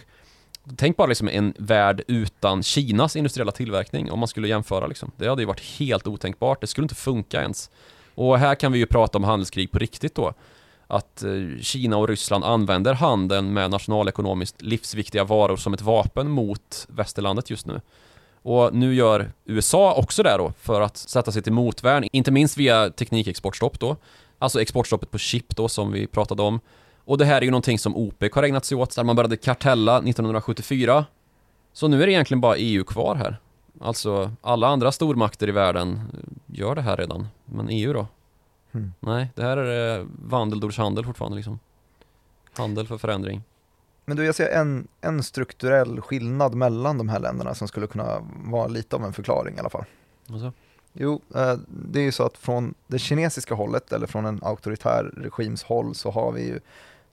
Tänk bara liksom en värld utan Kinas industriella tillverkning om man skulle jämföra liksom. Det hade ju varit helt otänkbart, det skulle inte funka ens. Och här kan vi ju prata om handelskrig på riktigt då. Att eh, Kina och Ryssland använder handeln med nationalekonomiskt livsviktiga varor som ett vapen mot västerlandet just nu. Och nu gör USA också det då för att sätta sig till motvärn, inte minst via teknikexportstopp då. Alltså exportstoppet på chip då som vi pratade om. Och det här är ju någonting som OPEC har ägnat sig åt, där man började kartella 1974. Så nu är det egentligen bara EU kvar här. Alltså alla andra stormakter i världen gör det här redan. Men EU då? Mm. Nej, det här är eh, vandeldordshandel fortfarande liksom. Handel för förändring. Men du, jag ser en, en strukturell skillnad mellan de här länderna som skulle kunna vara lite av en förklaring i alla fall. Alltså. Jo, eh, det är ju så att från det kinesiska hållet eller från en auktoritär regims håll så har vi ju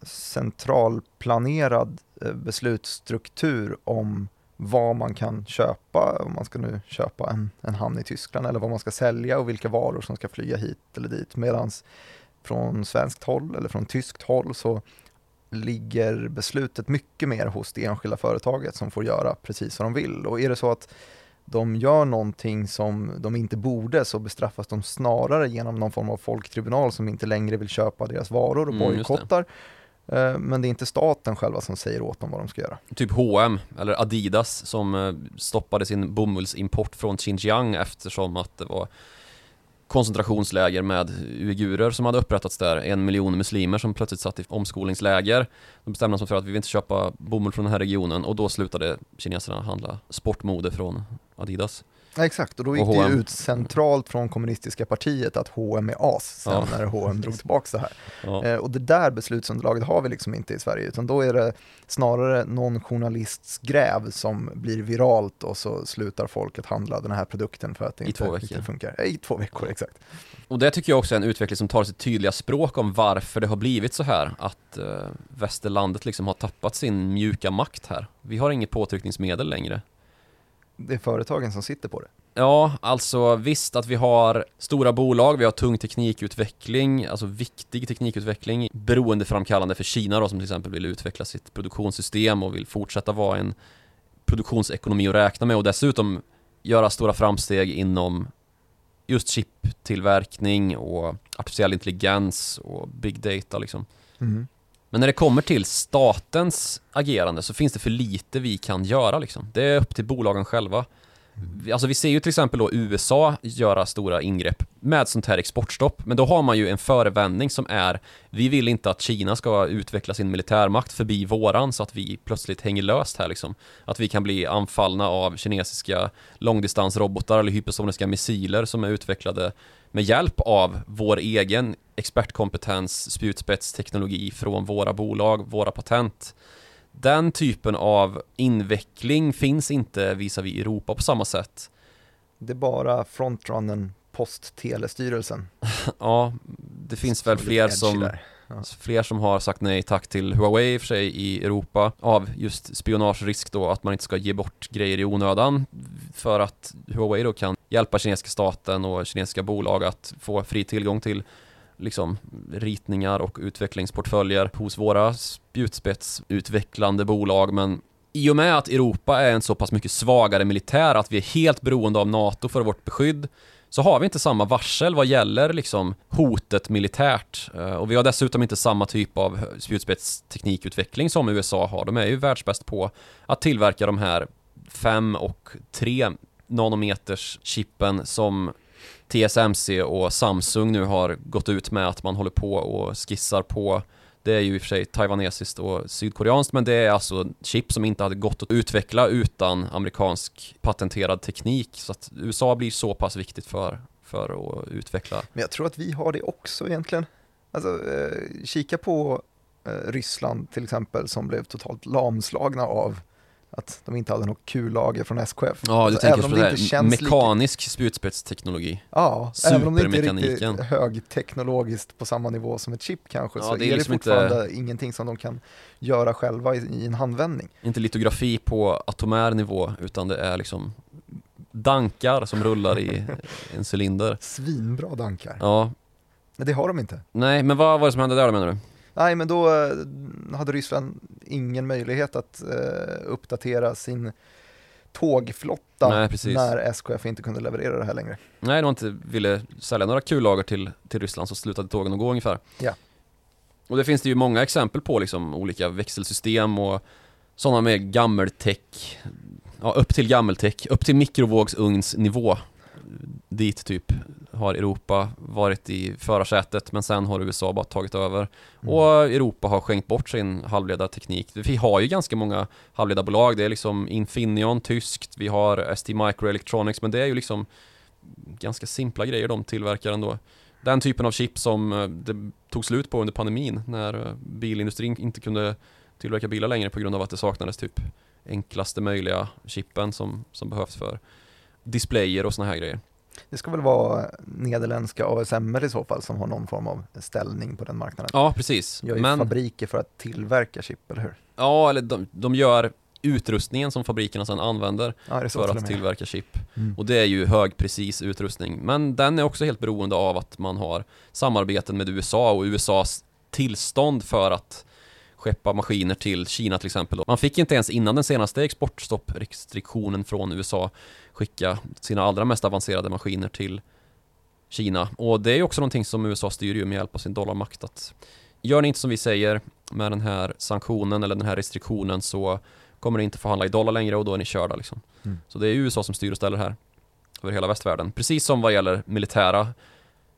centralplanerad eh, beslutsstruktur om vad man kan köpa, om man ska nu köpa en, en hamn i Tyskland eller vad man ska sälja och vilka varor som ska flyga hit eller dit. Medan från svenskt håll eller från tyskt håll så ligger beslutet mycket mer hos det enskilda företaget som får göra precis vad de vill. Och är det så att de gör någonting som de inte borde så bestraffas de snarare genom någon form av folktribunal som inte längre vill köpa deras varor och mm, bojkottar. Mm, men det är inte staten själva som säger åt dem vad de ska göra. Typ H&M eller Adidas som eh, stoppade sin bomullsimport från Xinjiang eftersom att det var koncentrationsläger med uigurer som hade upprättats där, en miljon muslimer som plötsligt satt i omskolningsläger. De bestämde sig för att vi vill inte köpa bomull från den här regionen och då slutade kineserna handla sportmode från Adidas. Ja, exakt, och då gick och det ju ut centralt från kommunistiska partiet att H&M är as sen ja. när H&M drog tillbaka det här. Ja. Eh, och det där beslutsunderlaget har vi liksom inte i Sverige, utan då är det snarare någon journalists gräv som blir viralt och så slutar folk att handla den här produkten för att det I inte, inte funkar. I två veckor, exakt. Och det tycker jag också är en utveckling som tar sitt tydliga språk om varför det har blivit så här, att eh, västerlandet liksom har tappat sin mjuka makt här. Vi har inget påtryckningsmedel längre det är företagen som sitter på det. Ja, alltså visst att vi har stora bolag, vi har tung teknikutveckling, alltså viktig teknikutveckling, beroendeframkallande för Kina då som till exempel vill utveckla sitt produktionssystem och vill fortsätta vara en produktionsekonomi att räkna med och dessutom göra stora framsteg inom just chiptillverkning och artificiell intelligens och big data liksom. Mm. Men när det kommer till statens agerande så finns det för lite vi kan göra liksom. Det är upp till bolagen själva. Mm. Alltså vi ser ju till exempel då USA göra stora ingrepp med sånt här exportstopp, men då har man ju en förevändning som är vi vill inte att Kina ska utveckla sin militärmakt förbi våran så att vi plötsligt hänger löst här liksom. Att vi kan bli anfallna av kinesiska långdistansrobotar eller hypersoniska missiler som är utvecklade med hjälp av vår egen expertkompetens, spjutspetsteknologi från våra bolag, våra patent. Den typen av inveckling finns inte visavi Europa på samma sätt. Det är bara frontrunnen Post-telestyrelsen. [laughs] ja, det finns väl fler som Ja. Fler som har sagt nej tack till Huawei i och för sig i Europa av just spionagerisk då att man inte ska ge bort grejer i onödan för att Huawei då kan hjälpa kinesiska staten och kinesiska bolag att få fri tillgång till liksom ritningar och utvecklingsportföljer hos våra spjutspetsutvecklande bolag men i och med att Europa är en så pass mycket svagare militär att vi är helt beroende av NATO för vårt beskydd så har vi inte samma varsel vad gäller liksom hotet militärt. Eh, och vi har dessutom inte samma typ av spjutspetsteknikutveckling som USA har. De är ju världsbäst på att tillverka de här 5 och 3 nanometers chippen som TSMC och Samsung nu har gått ut med att man håller på och skissar på det är ju i och för sig taiwanesiskt och sydkoreanskt men det är alltså chip som inte hade gått att utveckla utan amerikansk patenterad teknik så att USA blir så pass viktigt för, för att utveckla. Men jag tror att vi har det också egentligen. Alltså, eh, kika på eh, Ryssland till exempel som blev totalt lamslagna av att de inte hade något kullager från SKF. Ja, du Alltså, tänker på det det inte mekanisk spjutspetsteknologi. Ja, även om det inte är riktigt högteknologiskt på samma nivå som ett chip kanske, Ja, så det är är det, liksom inte- fortfarande ingenting som de kan göra själva i, i en handvändning. Inte litografi på atomär nivå utan det är liksom dankar som rullar i [laughs] en cylinder. Svinbra dankar. Ja, Men det har de inte. nej men vad var det som hände där då menar du? Nej, men då eh, hade Ryssland ingen möjlighet att eh, uppdatera sin tågflotta Nej, när SKF inte kunde leverera det här längre. Nej, de inte ville sälja några kullager till, till Ryssland så slutade tågen att gå ungefär. Ja. Och det finns det ju många exempel på liksom olika växelsystem och sådana med gammeltech, ja upp till gammeltech, upp till mikrovågsugnsnivå. Dit typ har Europa varit i förarsätet men sen har USA bara tagit över. Mm. Och Europa har skänkt bort sin halvledarteknik. Vi har ju ganska många halvledarbolag. Det är liksom Infineon, tyskt. Vi har ST Microelectronics. Men det är ju liksom ganska simpla grejer de tillverkar ändå. Den typen av chip som eh, det tog slut på under pandemin när eh, bilindustrin inte kunde tillverka bilar längre på grund av att det saknades typ enklaste möjliga chippen som, som behövs för displayer och såna här grejer. Det ska väl vara nederländska ASMR i så fall som har någon form av ställning på den marknaden. Ja, precis. Gör ju Men fabriker för att tillverka chip, eller hur? Ja, eller de, de gör utrustningen som fabrikerna sedan använder Ja, för att tillverka chip. Mm. Och det är ju högprecis utrustning. Men den är också helt beroende av att man har samarbeten med USA och USAs tillstånd för att skeppa maskiner till Kina till exempel. Man fick inte ens innan den senaste exportstopprestriktionen från USA skicka sina allra mest avancerade maskiner till Kina. Och det är också någonting som USA styr ju med hjälp av sin dollarmakt. Att gör ni inte som vi säger med den här sanktionen eller den här restriktionen så kommer ni inte förhandla i dollar längre och då är ni körda liksom. Mm. Så det är USA som styr och ställer här över hela västvärlden. Precis som vad gäller militära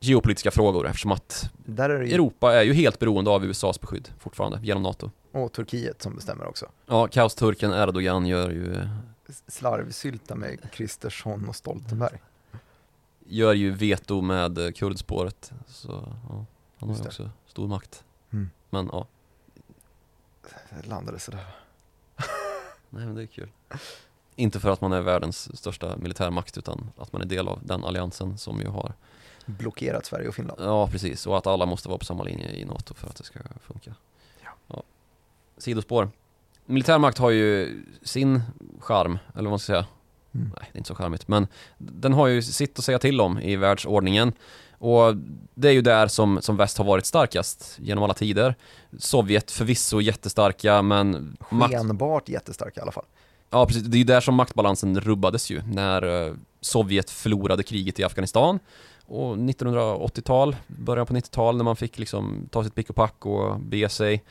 geopolitiska frågor eftersom att är ju, Europa är ju helt beroende av USAs beskydd fortfarande genom NATO. och Turkiet som bestämmer också. Ja, kaosturken Erdogan gör ju, Slarvsylta med Kristersson och Stoltenberg. gör ju veto med eh, kurdspåret. Så ja, han har ju också stor makt. Mm. Men ja, Det landade sådär. [laughs] nej men det är kul. Inte för att man är världens största militärmakt utan att man är del av den alliansen som ju har Blockerat Sverige och Finland. Ja, precis. Och att alla måste vara på samma linje i NATO för att det ska funka. Ja. Sidospår. Militärmakt har ju sin charm, eller vad man ska säga. Mm. Nej, det är inte så charmigt. Men den har ju sitt att säga till om i världsordningen. Och det är ju där som, som väst har varit starkast genom alla tider. Sovjet förvisso jättestarka, men makt, Skenbart jättestark i alla fall. Ja precis, det är ju där som maktbalansen rubbades ju när eh, Sovjet förlorade kriget i Afghanistan och 1980-tal, början på 90-tal när man fick liksom ta sitt pick och pack och bege sig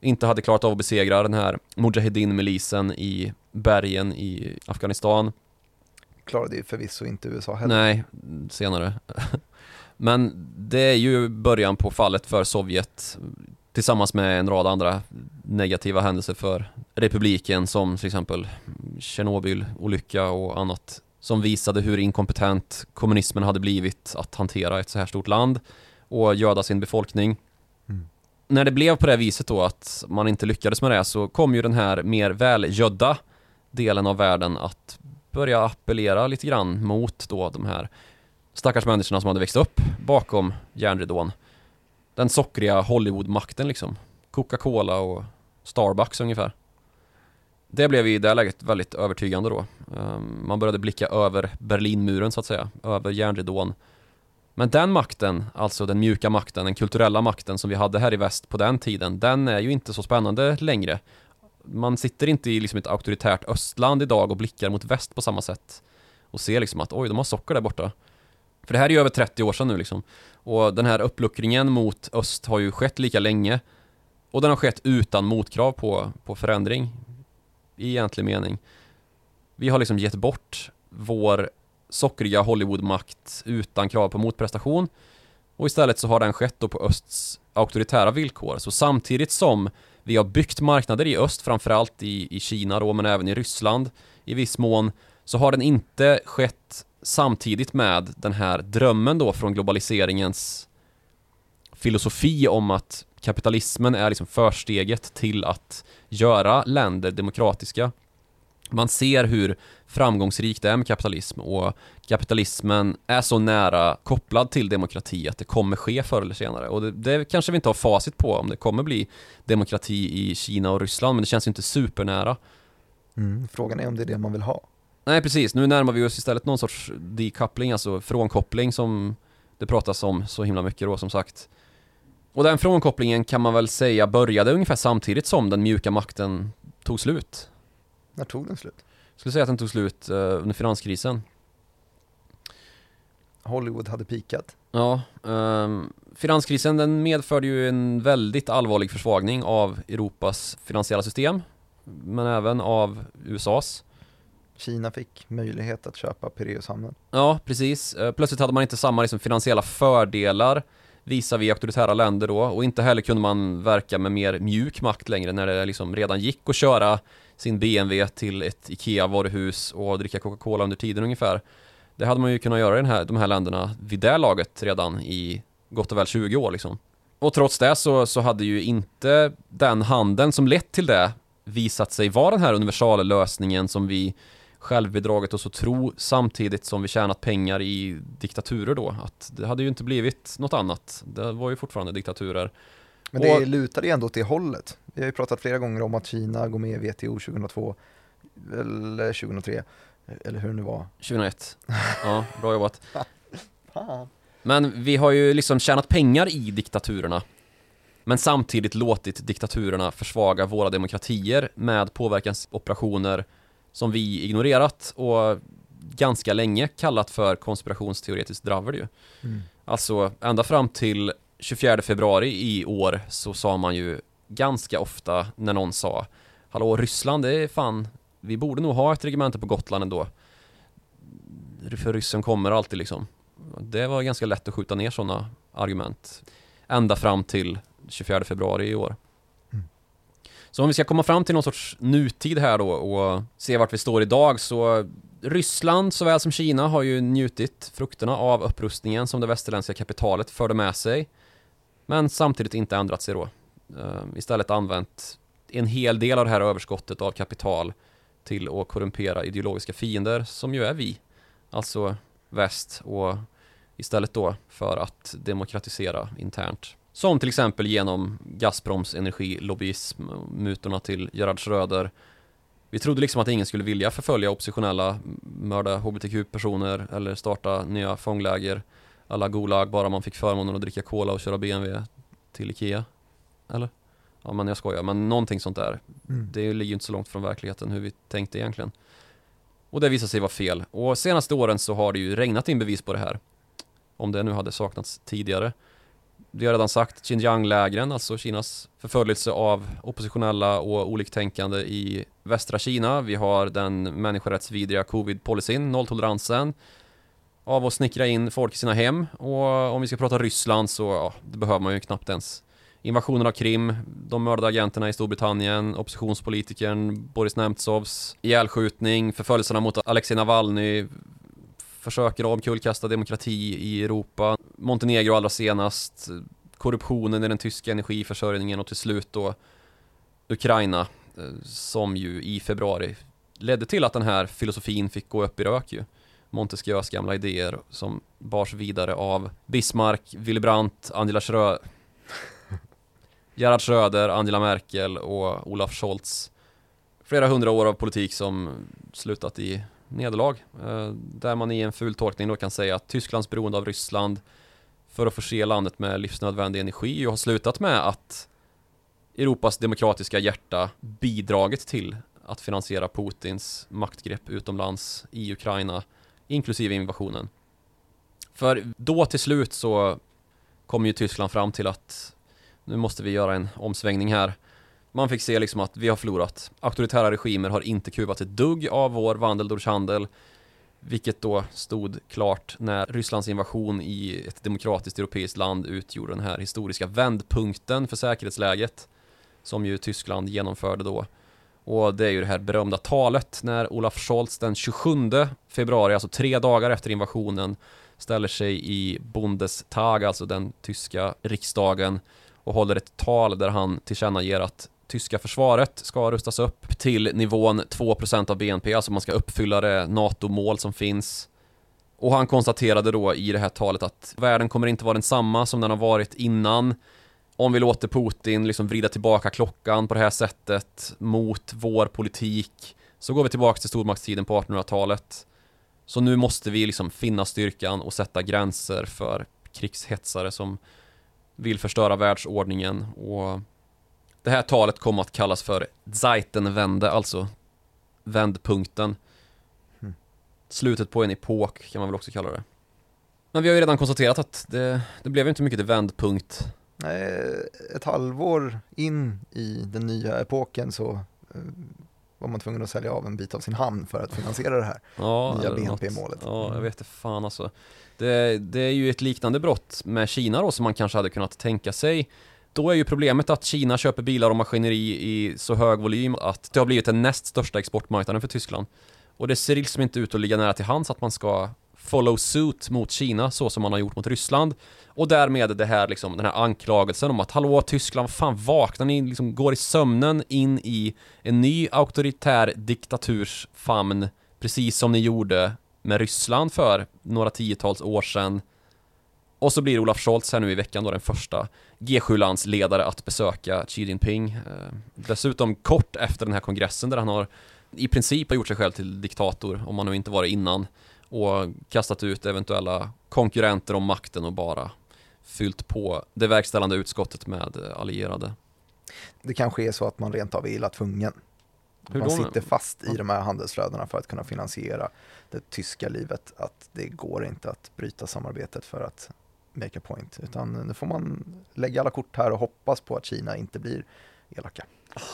inte hade klarat av att besegra den här Mujahedin-milisen i bergen i Afghanistan. Klarade ju förvisso inte USA heller. Nej, senare. [laughs] Men det är ju början på fallet för Sovjet Tillsammans med en rad andra negativa händelser för republiken som till exempel Tjernobyl-olycka och annat Som visade hur inkompetent kommunismen hade blivit att hantera ett så här stort land och göda sin befolkning Mm. När det blev på det viset då att man inte lyckades med det så kom ju den här mer välgödda delen av världen att börja appellera lite grann mot då de här stackars människorna som hade växt upp bakom järnridån. den sockriga Hollywood-makten liksom. Coca-Cola och Starbucks ungefär. Det blev i det läget väldigt övertygande då. Ehm, man började blicka över Berlinmuren så att säga, över järnridån. Men den makten, alltså den mjuka makten, den kulturella makten som vi hade här i väst på den tiden, den är ju inte så spännande längre. Man sitter inte i liksom ett auktoritärt östland idag och blickar mot väst på samma sätt. Och ser liksom att oj, de har socker där borta. För det här är ju över 30 år sedan nu liksom. Och den här uppluckringen mot öst har ju skett lika länge. Och den har skett utan motkrav på, på förändring. I egentlig mening. Vi har liksom gett bort vår sockriga Hollywoodmakt utan krav på motprestation. Och istället så har den skett då på östs auktoritära villkor. Så samtidigt som vi har byggt marknader i öst, framförallt i, i Kina då, men även i Ryssland i viss mån, så har den inte skett samtidigt med den här drömmen då från globaliseringens filosofi om att kapitalismen är liksom försteget till att göra länder demokratiska. Man ser hur framgångsrikt det är med kapitalism och kapitalismen är så nära kopplad till demokrati att det kommer ske förr eller senare. Och det, det kanske vi inte har facit på om det kommer bli demokrati i Kina och Ryssland, men det känns ju inte supernära. Mm, frågan är om det är det man vill ha. Nej precis, nu närmar vi oss istället någon sorts decoupling, alltså frånkoppling som det pratas om så himla mycket då som sagt. Och den frånkopplingen kan man väl säga började ungefär samtidigt som den mjuka makten tog slut. När tog den slut? Jag skulle säga att den tog slut uh, under finanskrisen. Hollywood hade pikat. Ja, um, finanskrisen den medförde ju en väldigt allvarlig försvagning av Europas finansiella system. Men även av USAs. Kina fick möjlighet att köpa Pireushamnen. Ja, precis. Eh, plötsligt hade man inte samma liksom, finansiella fördelar visar vi auktoritära länder då och inte heller kunde man verka med mer mjuk makt längre när det liksom redan gick att köra sin BMW till ett IKEA-varuhus och dricka Coca-Cola under tiden ungefär. Det hade man ju kunnat göra i den här, de här länderna vid det laget redan i gott och väl 20 år liksom. Och trots det så, så hade ju inte den handeln som lett till det visat sig vara den här universallösningen som vi självbedraget oss att tro samtidigt som vi tjänat pengar i diktaturer då. Att det hade ju inte blivit något annat. Det var ju fortfarande diktaturer. Men det och, lutar ju ändå åt det hållet. Vi har ju pratat flera gånger om att Kina går med i WTO 2002, eller 2003, eller hur det nu var. 2001. Ja, bra jobbat. [laughs] Men vi har ju liksom tjänat pengar i diktaturerna. Men samtidigt låtit diktaturerna försvaga våra demokratier med påverkansoperationer som vi ignorerat och ganska länge kallat för konspirationsteoretiskt dravel ju. Mm. Alltså ända fram till 24 februari i år så sa man ju ganska ofta när någon sa Hallå Ryssland, det är fan Vi borde nog ha ett regemente på Gotland ändå För ryssen kommer alltid liksom Det var ganska lätt att skjuta ner sådana argument Ända fram till 24 februari i år så om vi ska komma fram till någon sorts nutid här då och se vart vi står idag så Ryssland såväl som Kina har ju njutit frukterna av upprustningen som det västerländska kapitalet förde med sig. Men samtidigt inte ändrat sig då. Ehm, istället använt en hel del av det här överskottet av kapital till att korrumpera ideologiska fiender som ju är vi. Alltså väst och istället då för att demokratisera internt. Som till exempel genom Gazproms energilobbyism, mutorna till Gerhard Schröder. Vi trodde liksom att ingen skulle vilja förfölja oppositionella, mörda hbtq-personer eller starta nya fångläger alla Gulag bara man fick förmånen att dricka cola och köra BMW till Ikea. Eller? Ja men jag skojar, men någonting sånt där. Mm. Det ligger ju inte så långt från verkligheten hur vi tänkte egentligen. Och det visade sig vara fel. Och senaste åren så har det ju regnat in bevis på det här. Om det nu hade saknats tidigare det har redan sagt, Xinjiang-lägren, alltså Kinas förföljelse av oppositionella och oliktänkande i västra Kina. Vi har den människorättsvidriga covid-policyn, nolltoleransen av att snickra in folk i sina hem. Och om vi ska prata Ryssland så, ja, det behöver man ju knappt ens. Invasionen av Krim, de mördade agenterna i Storbritannien, oppositionspolitikern Boris Nemtsovs ihjälskjutning, förföljelserna mot Alexej Navalny, försöker omkullkasta demokrati i Europa. Montenegro allra senast, korruptionen i den tyska energiförsörjningen och till slut då Ukraina eh, som ju i februari ledde till att den här filosofin fick gå upp i rök ju. Montesquieus gamla idéer som bars vidare av Bismarck, Willy Brandt, Angela Schröder [laughs] Gerhard Schröder, Angela Merkel och Olaf Scholz. Flera hundra år av politik som slutat i nederlag. Eh, där man i en ful tolkning då kan säga att Tysklands beroende av Ryssland för att förse landet med livsnödvändig energi och har slutat med att Europas demokratiska hjärta bidragit till att finansiera Putins maktgrepp utomlands i Ukraina, inklusive invasionen. För då till slut så kom ju Tyskland fram till att nu måste vi göra en omsvängning här. Man fick se liksom att vi har förlorat. Auktoritära regimer har inte kuvat ett dugg av vår vandel vilket då stod klart när Rysslands invasion i ett demokratiskt europeiskt land utgjorde den här historiska vändpunkten för säkerhetsläget som ju Tyskland genomförde då. Och det är ju det här berömda talet när Olaf Scholz den 27 februari, alltså tre dagar efter invasionen, ställer sig i Bundestag, alltså den tyska riksdagen, och håller ett tal där han tillkännager att tyska försvaret ska rustas upp till nivån 2% av BNP, alltså man ska uppfylla det NATO-mål som finns. Och han konstaterade då i det här talet att världen kommer inte vara densamma som den har varit innan om vi låter Putin liksom vrida tillbaka klockan på det här sättet mot vår politik så går vi tillbaka till stormaktstiden på 1800-talet. Så nu måste vi liksom finna styrkan och sätta gränser för krigshetsare som vill förstöra världsordningen och det här talet kom att kallas för Zeitenwende, alltså vändpunkten. Mm. Slutet på en epok kan man väl också kalla det. Men vi har ju redan konstaterat att det, det blev inte mycket till vändpunkt ett halvår in i den nya epoken så eh, var man tvungen att sälja av en bit av sin hamn för att finansiera det här ja, nya BNP-målet. Ja, jag mm. vet inte fan alltså. Det, det, är ju ett liknande brott med Kina då som man kanske hade kunnat tänka sig. Då är ju problemet att Kina köper bilar och maskineri i så hög volym att det har blivit den näst största exportmarknaden för Tyskland. Och det ser liksom inte ut att ligga nära till hands att man ska follow suit mot Kina så som man har gjort mot Ryssland. Och därmed det här liksom, den här anklagelsen om att hallå Tyskland, fan vaknar ni liksom går i sömnen in i en ny auktoritär diktaturs famn precis som ni gjorde med Ryssland för några tiotals år sedan. Och så blir Olaf Scholz här nu i veckan då den första G7-landsledare att besöka Xi Jinping. Eh, dessutom kort efter den här kongressen där han har i princip har gjort sig själv till diktator, om man nu inte var det innan och kastat ut eventuella konkurrenter om makten och bara fyllt på det verkställande utskottet med allierade. Det kanske är så att man rent av är illa tvungen. Hur man sitter fast i de här handelsflödena för att kunna finansiera det tyska livet. Att det går inte att bryta samarbetet för att make a point. Utan nu får man lägga alla kort här och hoppas på att Kina inte blir elaka.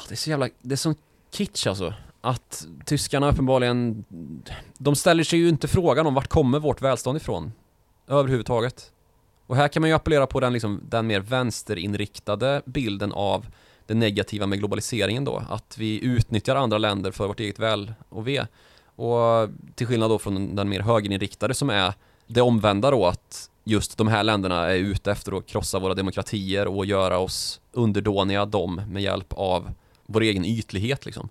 Det är så jävla, det är sån kitsch alltså att tyskarna uppenbarligen, de ställer sig ju inte frågan om vart kommer vårt välstånd ifrån överhuvudtaget. Och här kan man ju appellera på den, liksom, den mer vänsterinriktade bilden av det negativa med globaliseringen då, att vi utnyttjar andra länder för vårt eget väl och ve. Och till skillnad då från den mer högerinriktade som är det omvända då att just de här länderna är ute efter att krossa våra demokratier och göra oss underdåniga dem med hjälp av vår egen ytlighet liksom.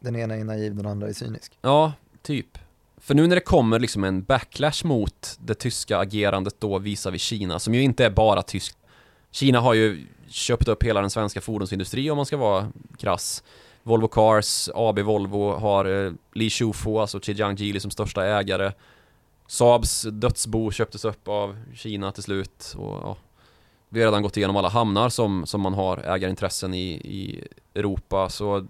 Den ena är naiv, den andra är cynisk. Ja, typ. För nu när det kommer liksom en backlash mot det tyska agerandet då visar vi Kina, som ju inte är bara tyskt. Kina har ju köpt upp hela den svenska fordonsindustrin om man ska vara krass. Volvo Cars, AB Volvo har eh, Li Shufu, alltså Zhejiang Geely som största ägare. Saabs dödsbo köptes upp av Kina till slut och ja, vi har redan gått igenom alla hamnar som, som man har ägarintressen i, i Europa så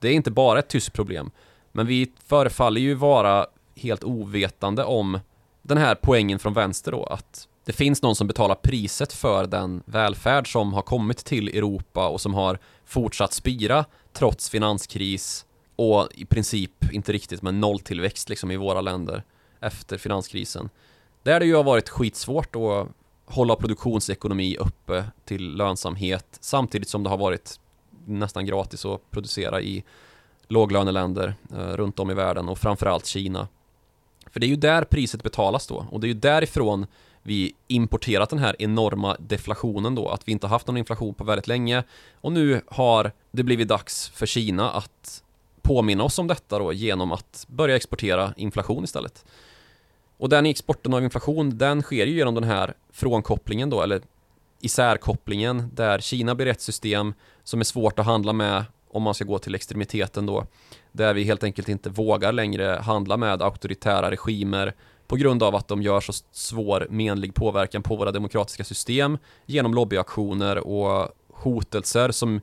det är inte bara ett tyskt problem. Men vi förefaller ju vara helt ovetande om den här poängen från vänster då, att det finns någon som betalar priset för den välfärd som har kommit till Europa och som har fortsatt spira trots finanskris och i princip inte riktigt med nolltillväxt liksom i våra länder efter finanskrisen. Där det ju har varit skitsvårt att hålla produktionsekonomi uppe till lönsamhet samtidigt som det har varit nästan gratis att producera i låglöneländer eh, runt om i världen och framförallt Kina. För det är ju där priset betalas då och det är ju därifrån vi importerat den här enorma deflationen då, att vi inte haft någon inflation på väldigt länge och nu har det blivit dags för Kina att påminna oss om detta då genom att börja exportera inflation istället. Och den exporten av inflation, den sker ju genom den här frånkopplingen då, eller isärkopplingen där Kina blir ett system som är svårt att handla med om man ska gå till extremiteten då. Där vi helt enkelt inte vågar längre handla med auktoritära regimer på grund av att de gör så svår menlig påverkan på våra demokratiska system genom lobbyaktioner och hotelser som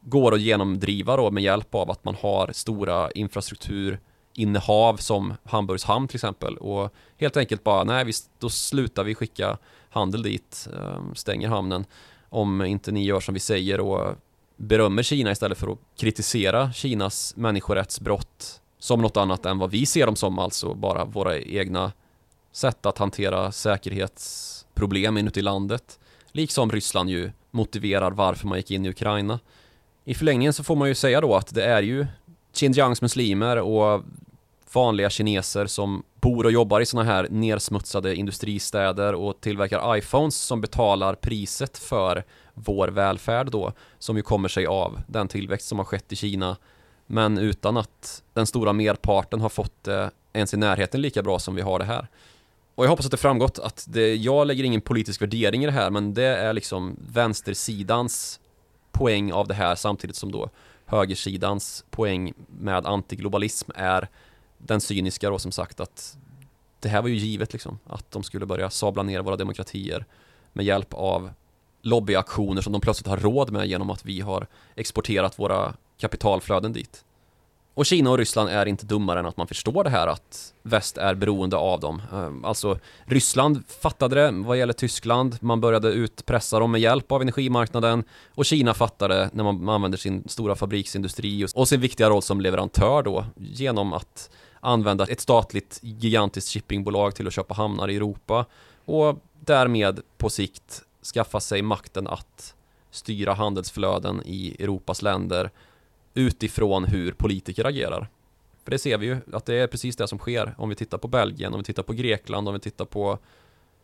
går att genomdriva då med hjälp av att man har stora infrastruktur innehav som Hamburgs hamn till exempel och helt enkelt bara nej, vi, då slutar vi skicka handel dit, ehm, stänger hamnen om inte ni gör som vi säger och berömmer Kina istället för att kritisera Kinas människorättsbrott som något annat än vad vi ser dem som, alltså bara våra egna sätt att hantera säkerhetsproblem inuti landet. Liksom Ryssland ju motiverar varför man gick in i Ukraina. I förlängningen så får man ju säga då att det är ju Xinjiangs muslimer och vanliga kineser som bor och jobbar i sådana här nersmutsade industristäder och tillverkar iPhones som betalar priset för vår välfärd då, som ju kommer sig av den tillväxt som har skett i Kina, men utan att den stora merparten har fått det ens i närheten lika bra som vi har det här. Och jag hoppas att det framgått att det, jag lägger ingen politisk värdering i det här, men det är liksom vänstersidans poäng av det här samtidigt som då högersidans poäng med antiglobalism är den cyniska då som sagt att det här var ju givet liksom att de skulle börja sabla ner våra demokratier med hjälp av lobbyaktioner som de plötsligt har råd med genom att vi har exporterat våra kapitalflöden dit. Och Kina och Ryssland är inte dummare än att man förstår det här att väst är beroende av dem. Ehm, alltså Ryssland fattade det vad gäller Tyskland, man började utpressa dem med hjälp av energimarknaden. Och Kina fattade när man använder sin stora fabriksindustri och sin viktiga roll som leverantör då genom att använda ett statligt gigantiskt shippingbolag till att köpa hamnar i Europa. Och därmed på sikt skaffa sig makten att styra handelsflöden i Europas länder utifrån hur politiker agerar. För det ser vi ju att det är precis det som sker om vi tittar på Belgien, om vi tittar på Grekland, om vi tittar på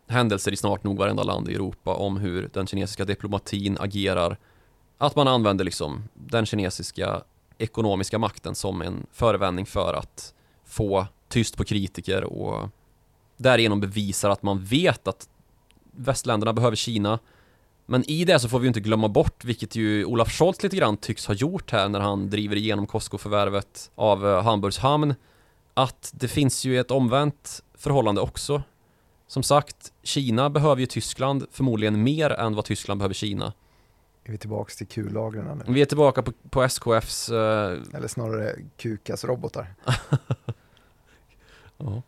händelser i snart nog varenda land i Europa om hur den kinesiska diplomatin agerar. Att man använder liksom den kinesiska ekonomiska makten som en förevändning för att få tyst på kritiker och därigenom bevisar att man vet att västländerna behöver Kina men i det så får vi ju inte glömma bort, vilket ju Olaf Scholz lite grann tycks ha gjort här när han driver igenom Costco-förvärvet av uh, Hamburgs hamn, att det finns ju ett omvänt förhållande också. Som sagt, Kina behöver ju Tyskland förmodligen mer än vad Tyskland behöver Kina. Är vi tillbaka till kullagren nu? Vi är tillbaka på, på SKFs... Uh... Eh, Eller snarare Kukas robotar. [laughs] ja.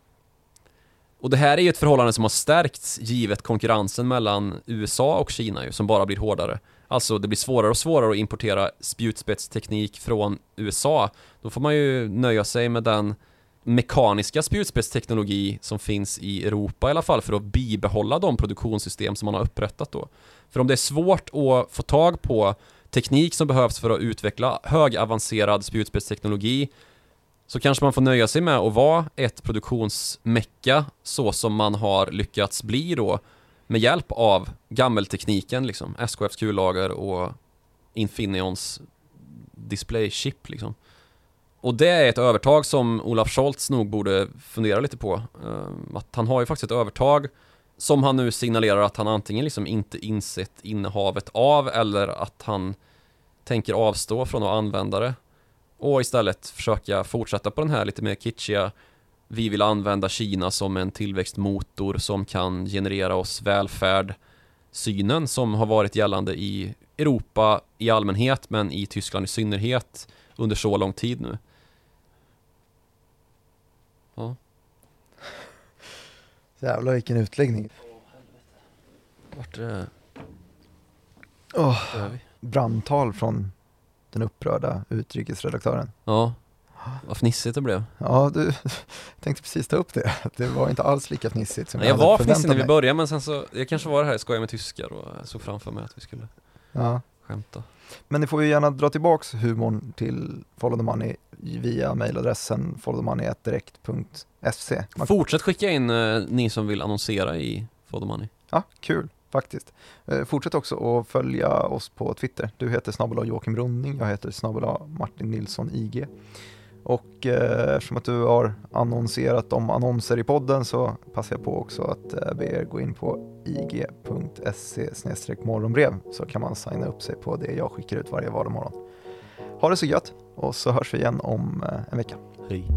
Och det här är ju ett förhållande som har stärkts givet konkurrensen mellan USA och Kina ju, som bara blir hårdare. Alltså det blir svårare och svårare att importera spjutspetsteknik från USA. Då får man ju nöja sig med den mekaniska spjutspetsteknologi som finns i Europa i alla fall för att bibehålla de produktionssystem som man har upprättat då. För om det är svårt att få tag på teknik som behövs för att utveckla högavancerad spjutspetsteknologi så kanske man får nöja sig med att vara ett produktionsmecka så som man har lyckats bli då med hjälp av gammeltekniken liksom, SKFs kullager och Infineons display chip liksom. Och det är ett övertag som Olaf Scholz nog borde fundera lite på. Ehm, att han har ju faktiskt ett övertag som han nu signalerar att han antingen liksom inte insett innehavet av eller att han tänker avstå från att använda det och istället försöka fortsätta på den här lite mer kitschiga vi vill använda Kina som en tillväxtmotor som kan generera oss välfärd synen som har varit gällande i Europa i allmänhet men i Tyskland i synnerhet under så lång tid nu. Ja. [laughs] Jävlar vilken utläggning. Vart är det? Oh, brandtal från den upprörda utrikesredaktören. Ja, vad fnissigt det blev. Ja, du [laughs] tänkte precis ta upp det. Det var inte alls lika fnissigt som jag, jag var fnissig när vi började, men sen så, jag kanske var det här skoja med tyskar och såg framför mig att vi skulle ja. skämta. Men ni får ju gärna dra tillbaks humorn till Follow the Money via mejladressen followthemoney.direkt.se. Fortsätt skicka in eh, ni som vill annonsera i Follow the Money. Ja, kul faktiskt. Eh, fortsätt också att följa oss på Twitter. Du heter snabel Joakim Runding, jag heter snabbel Martin Nilsson IG. Och eh, eftersom att du har annonserat om annonser i podden så passar jag på också att eh, be er gå in på ig.se morgonbrev så kan man signa upp sig på det jag skickar ut varje vardagsmorgon. Ha det så gött och så hörs vi igen om eh, en vecka. Hej.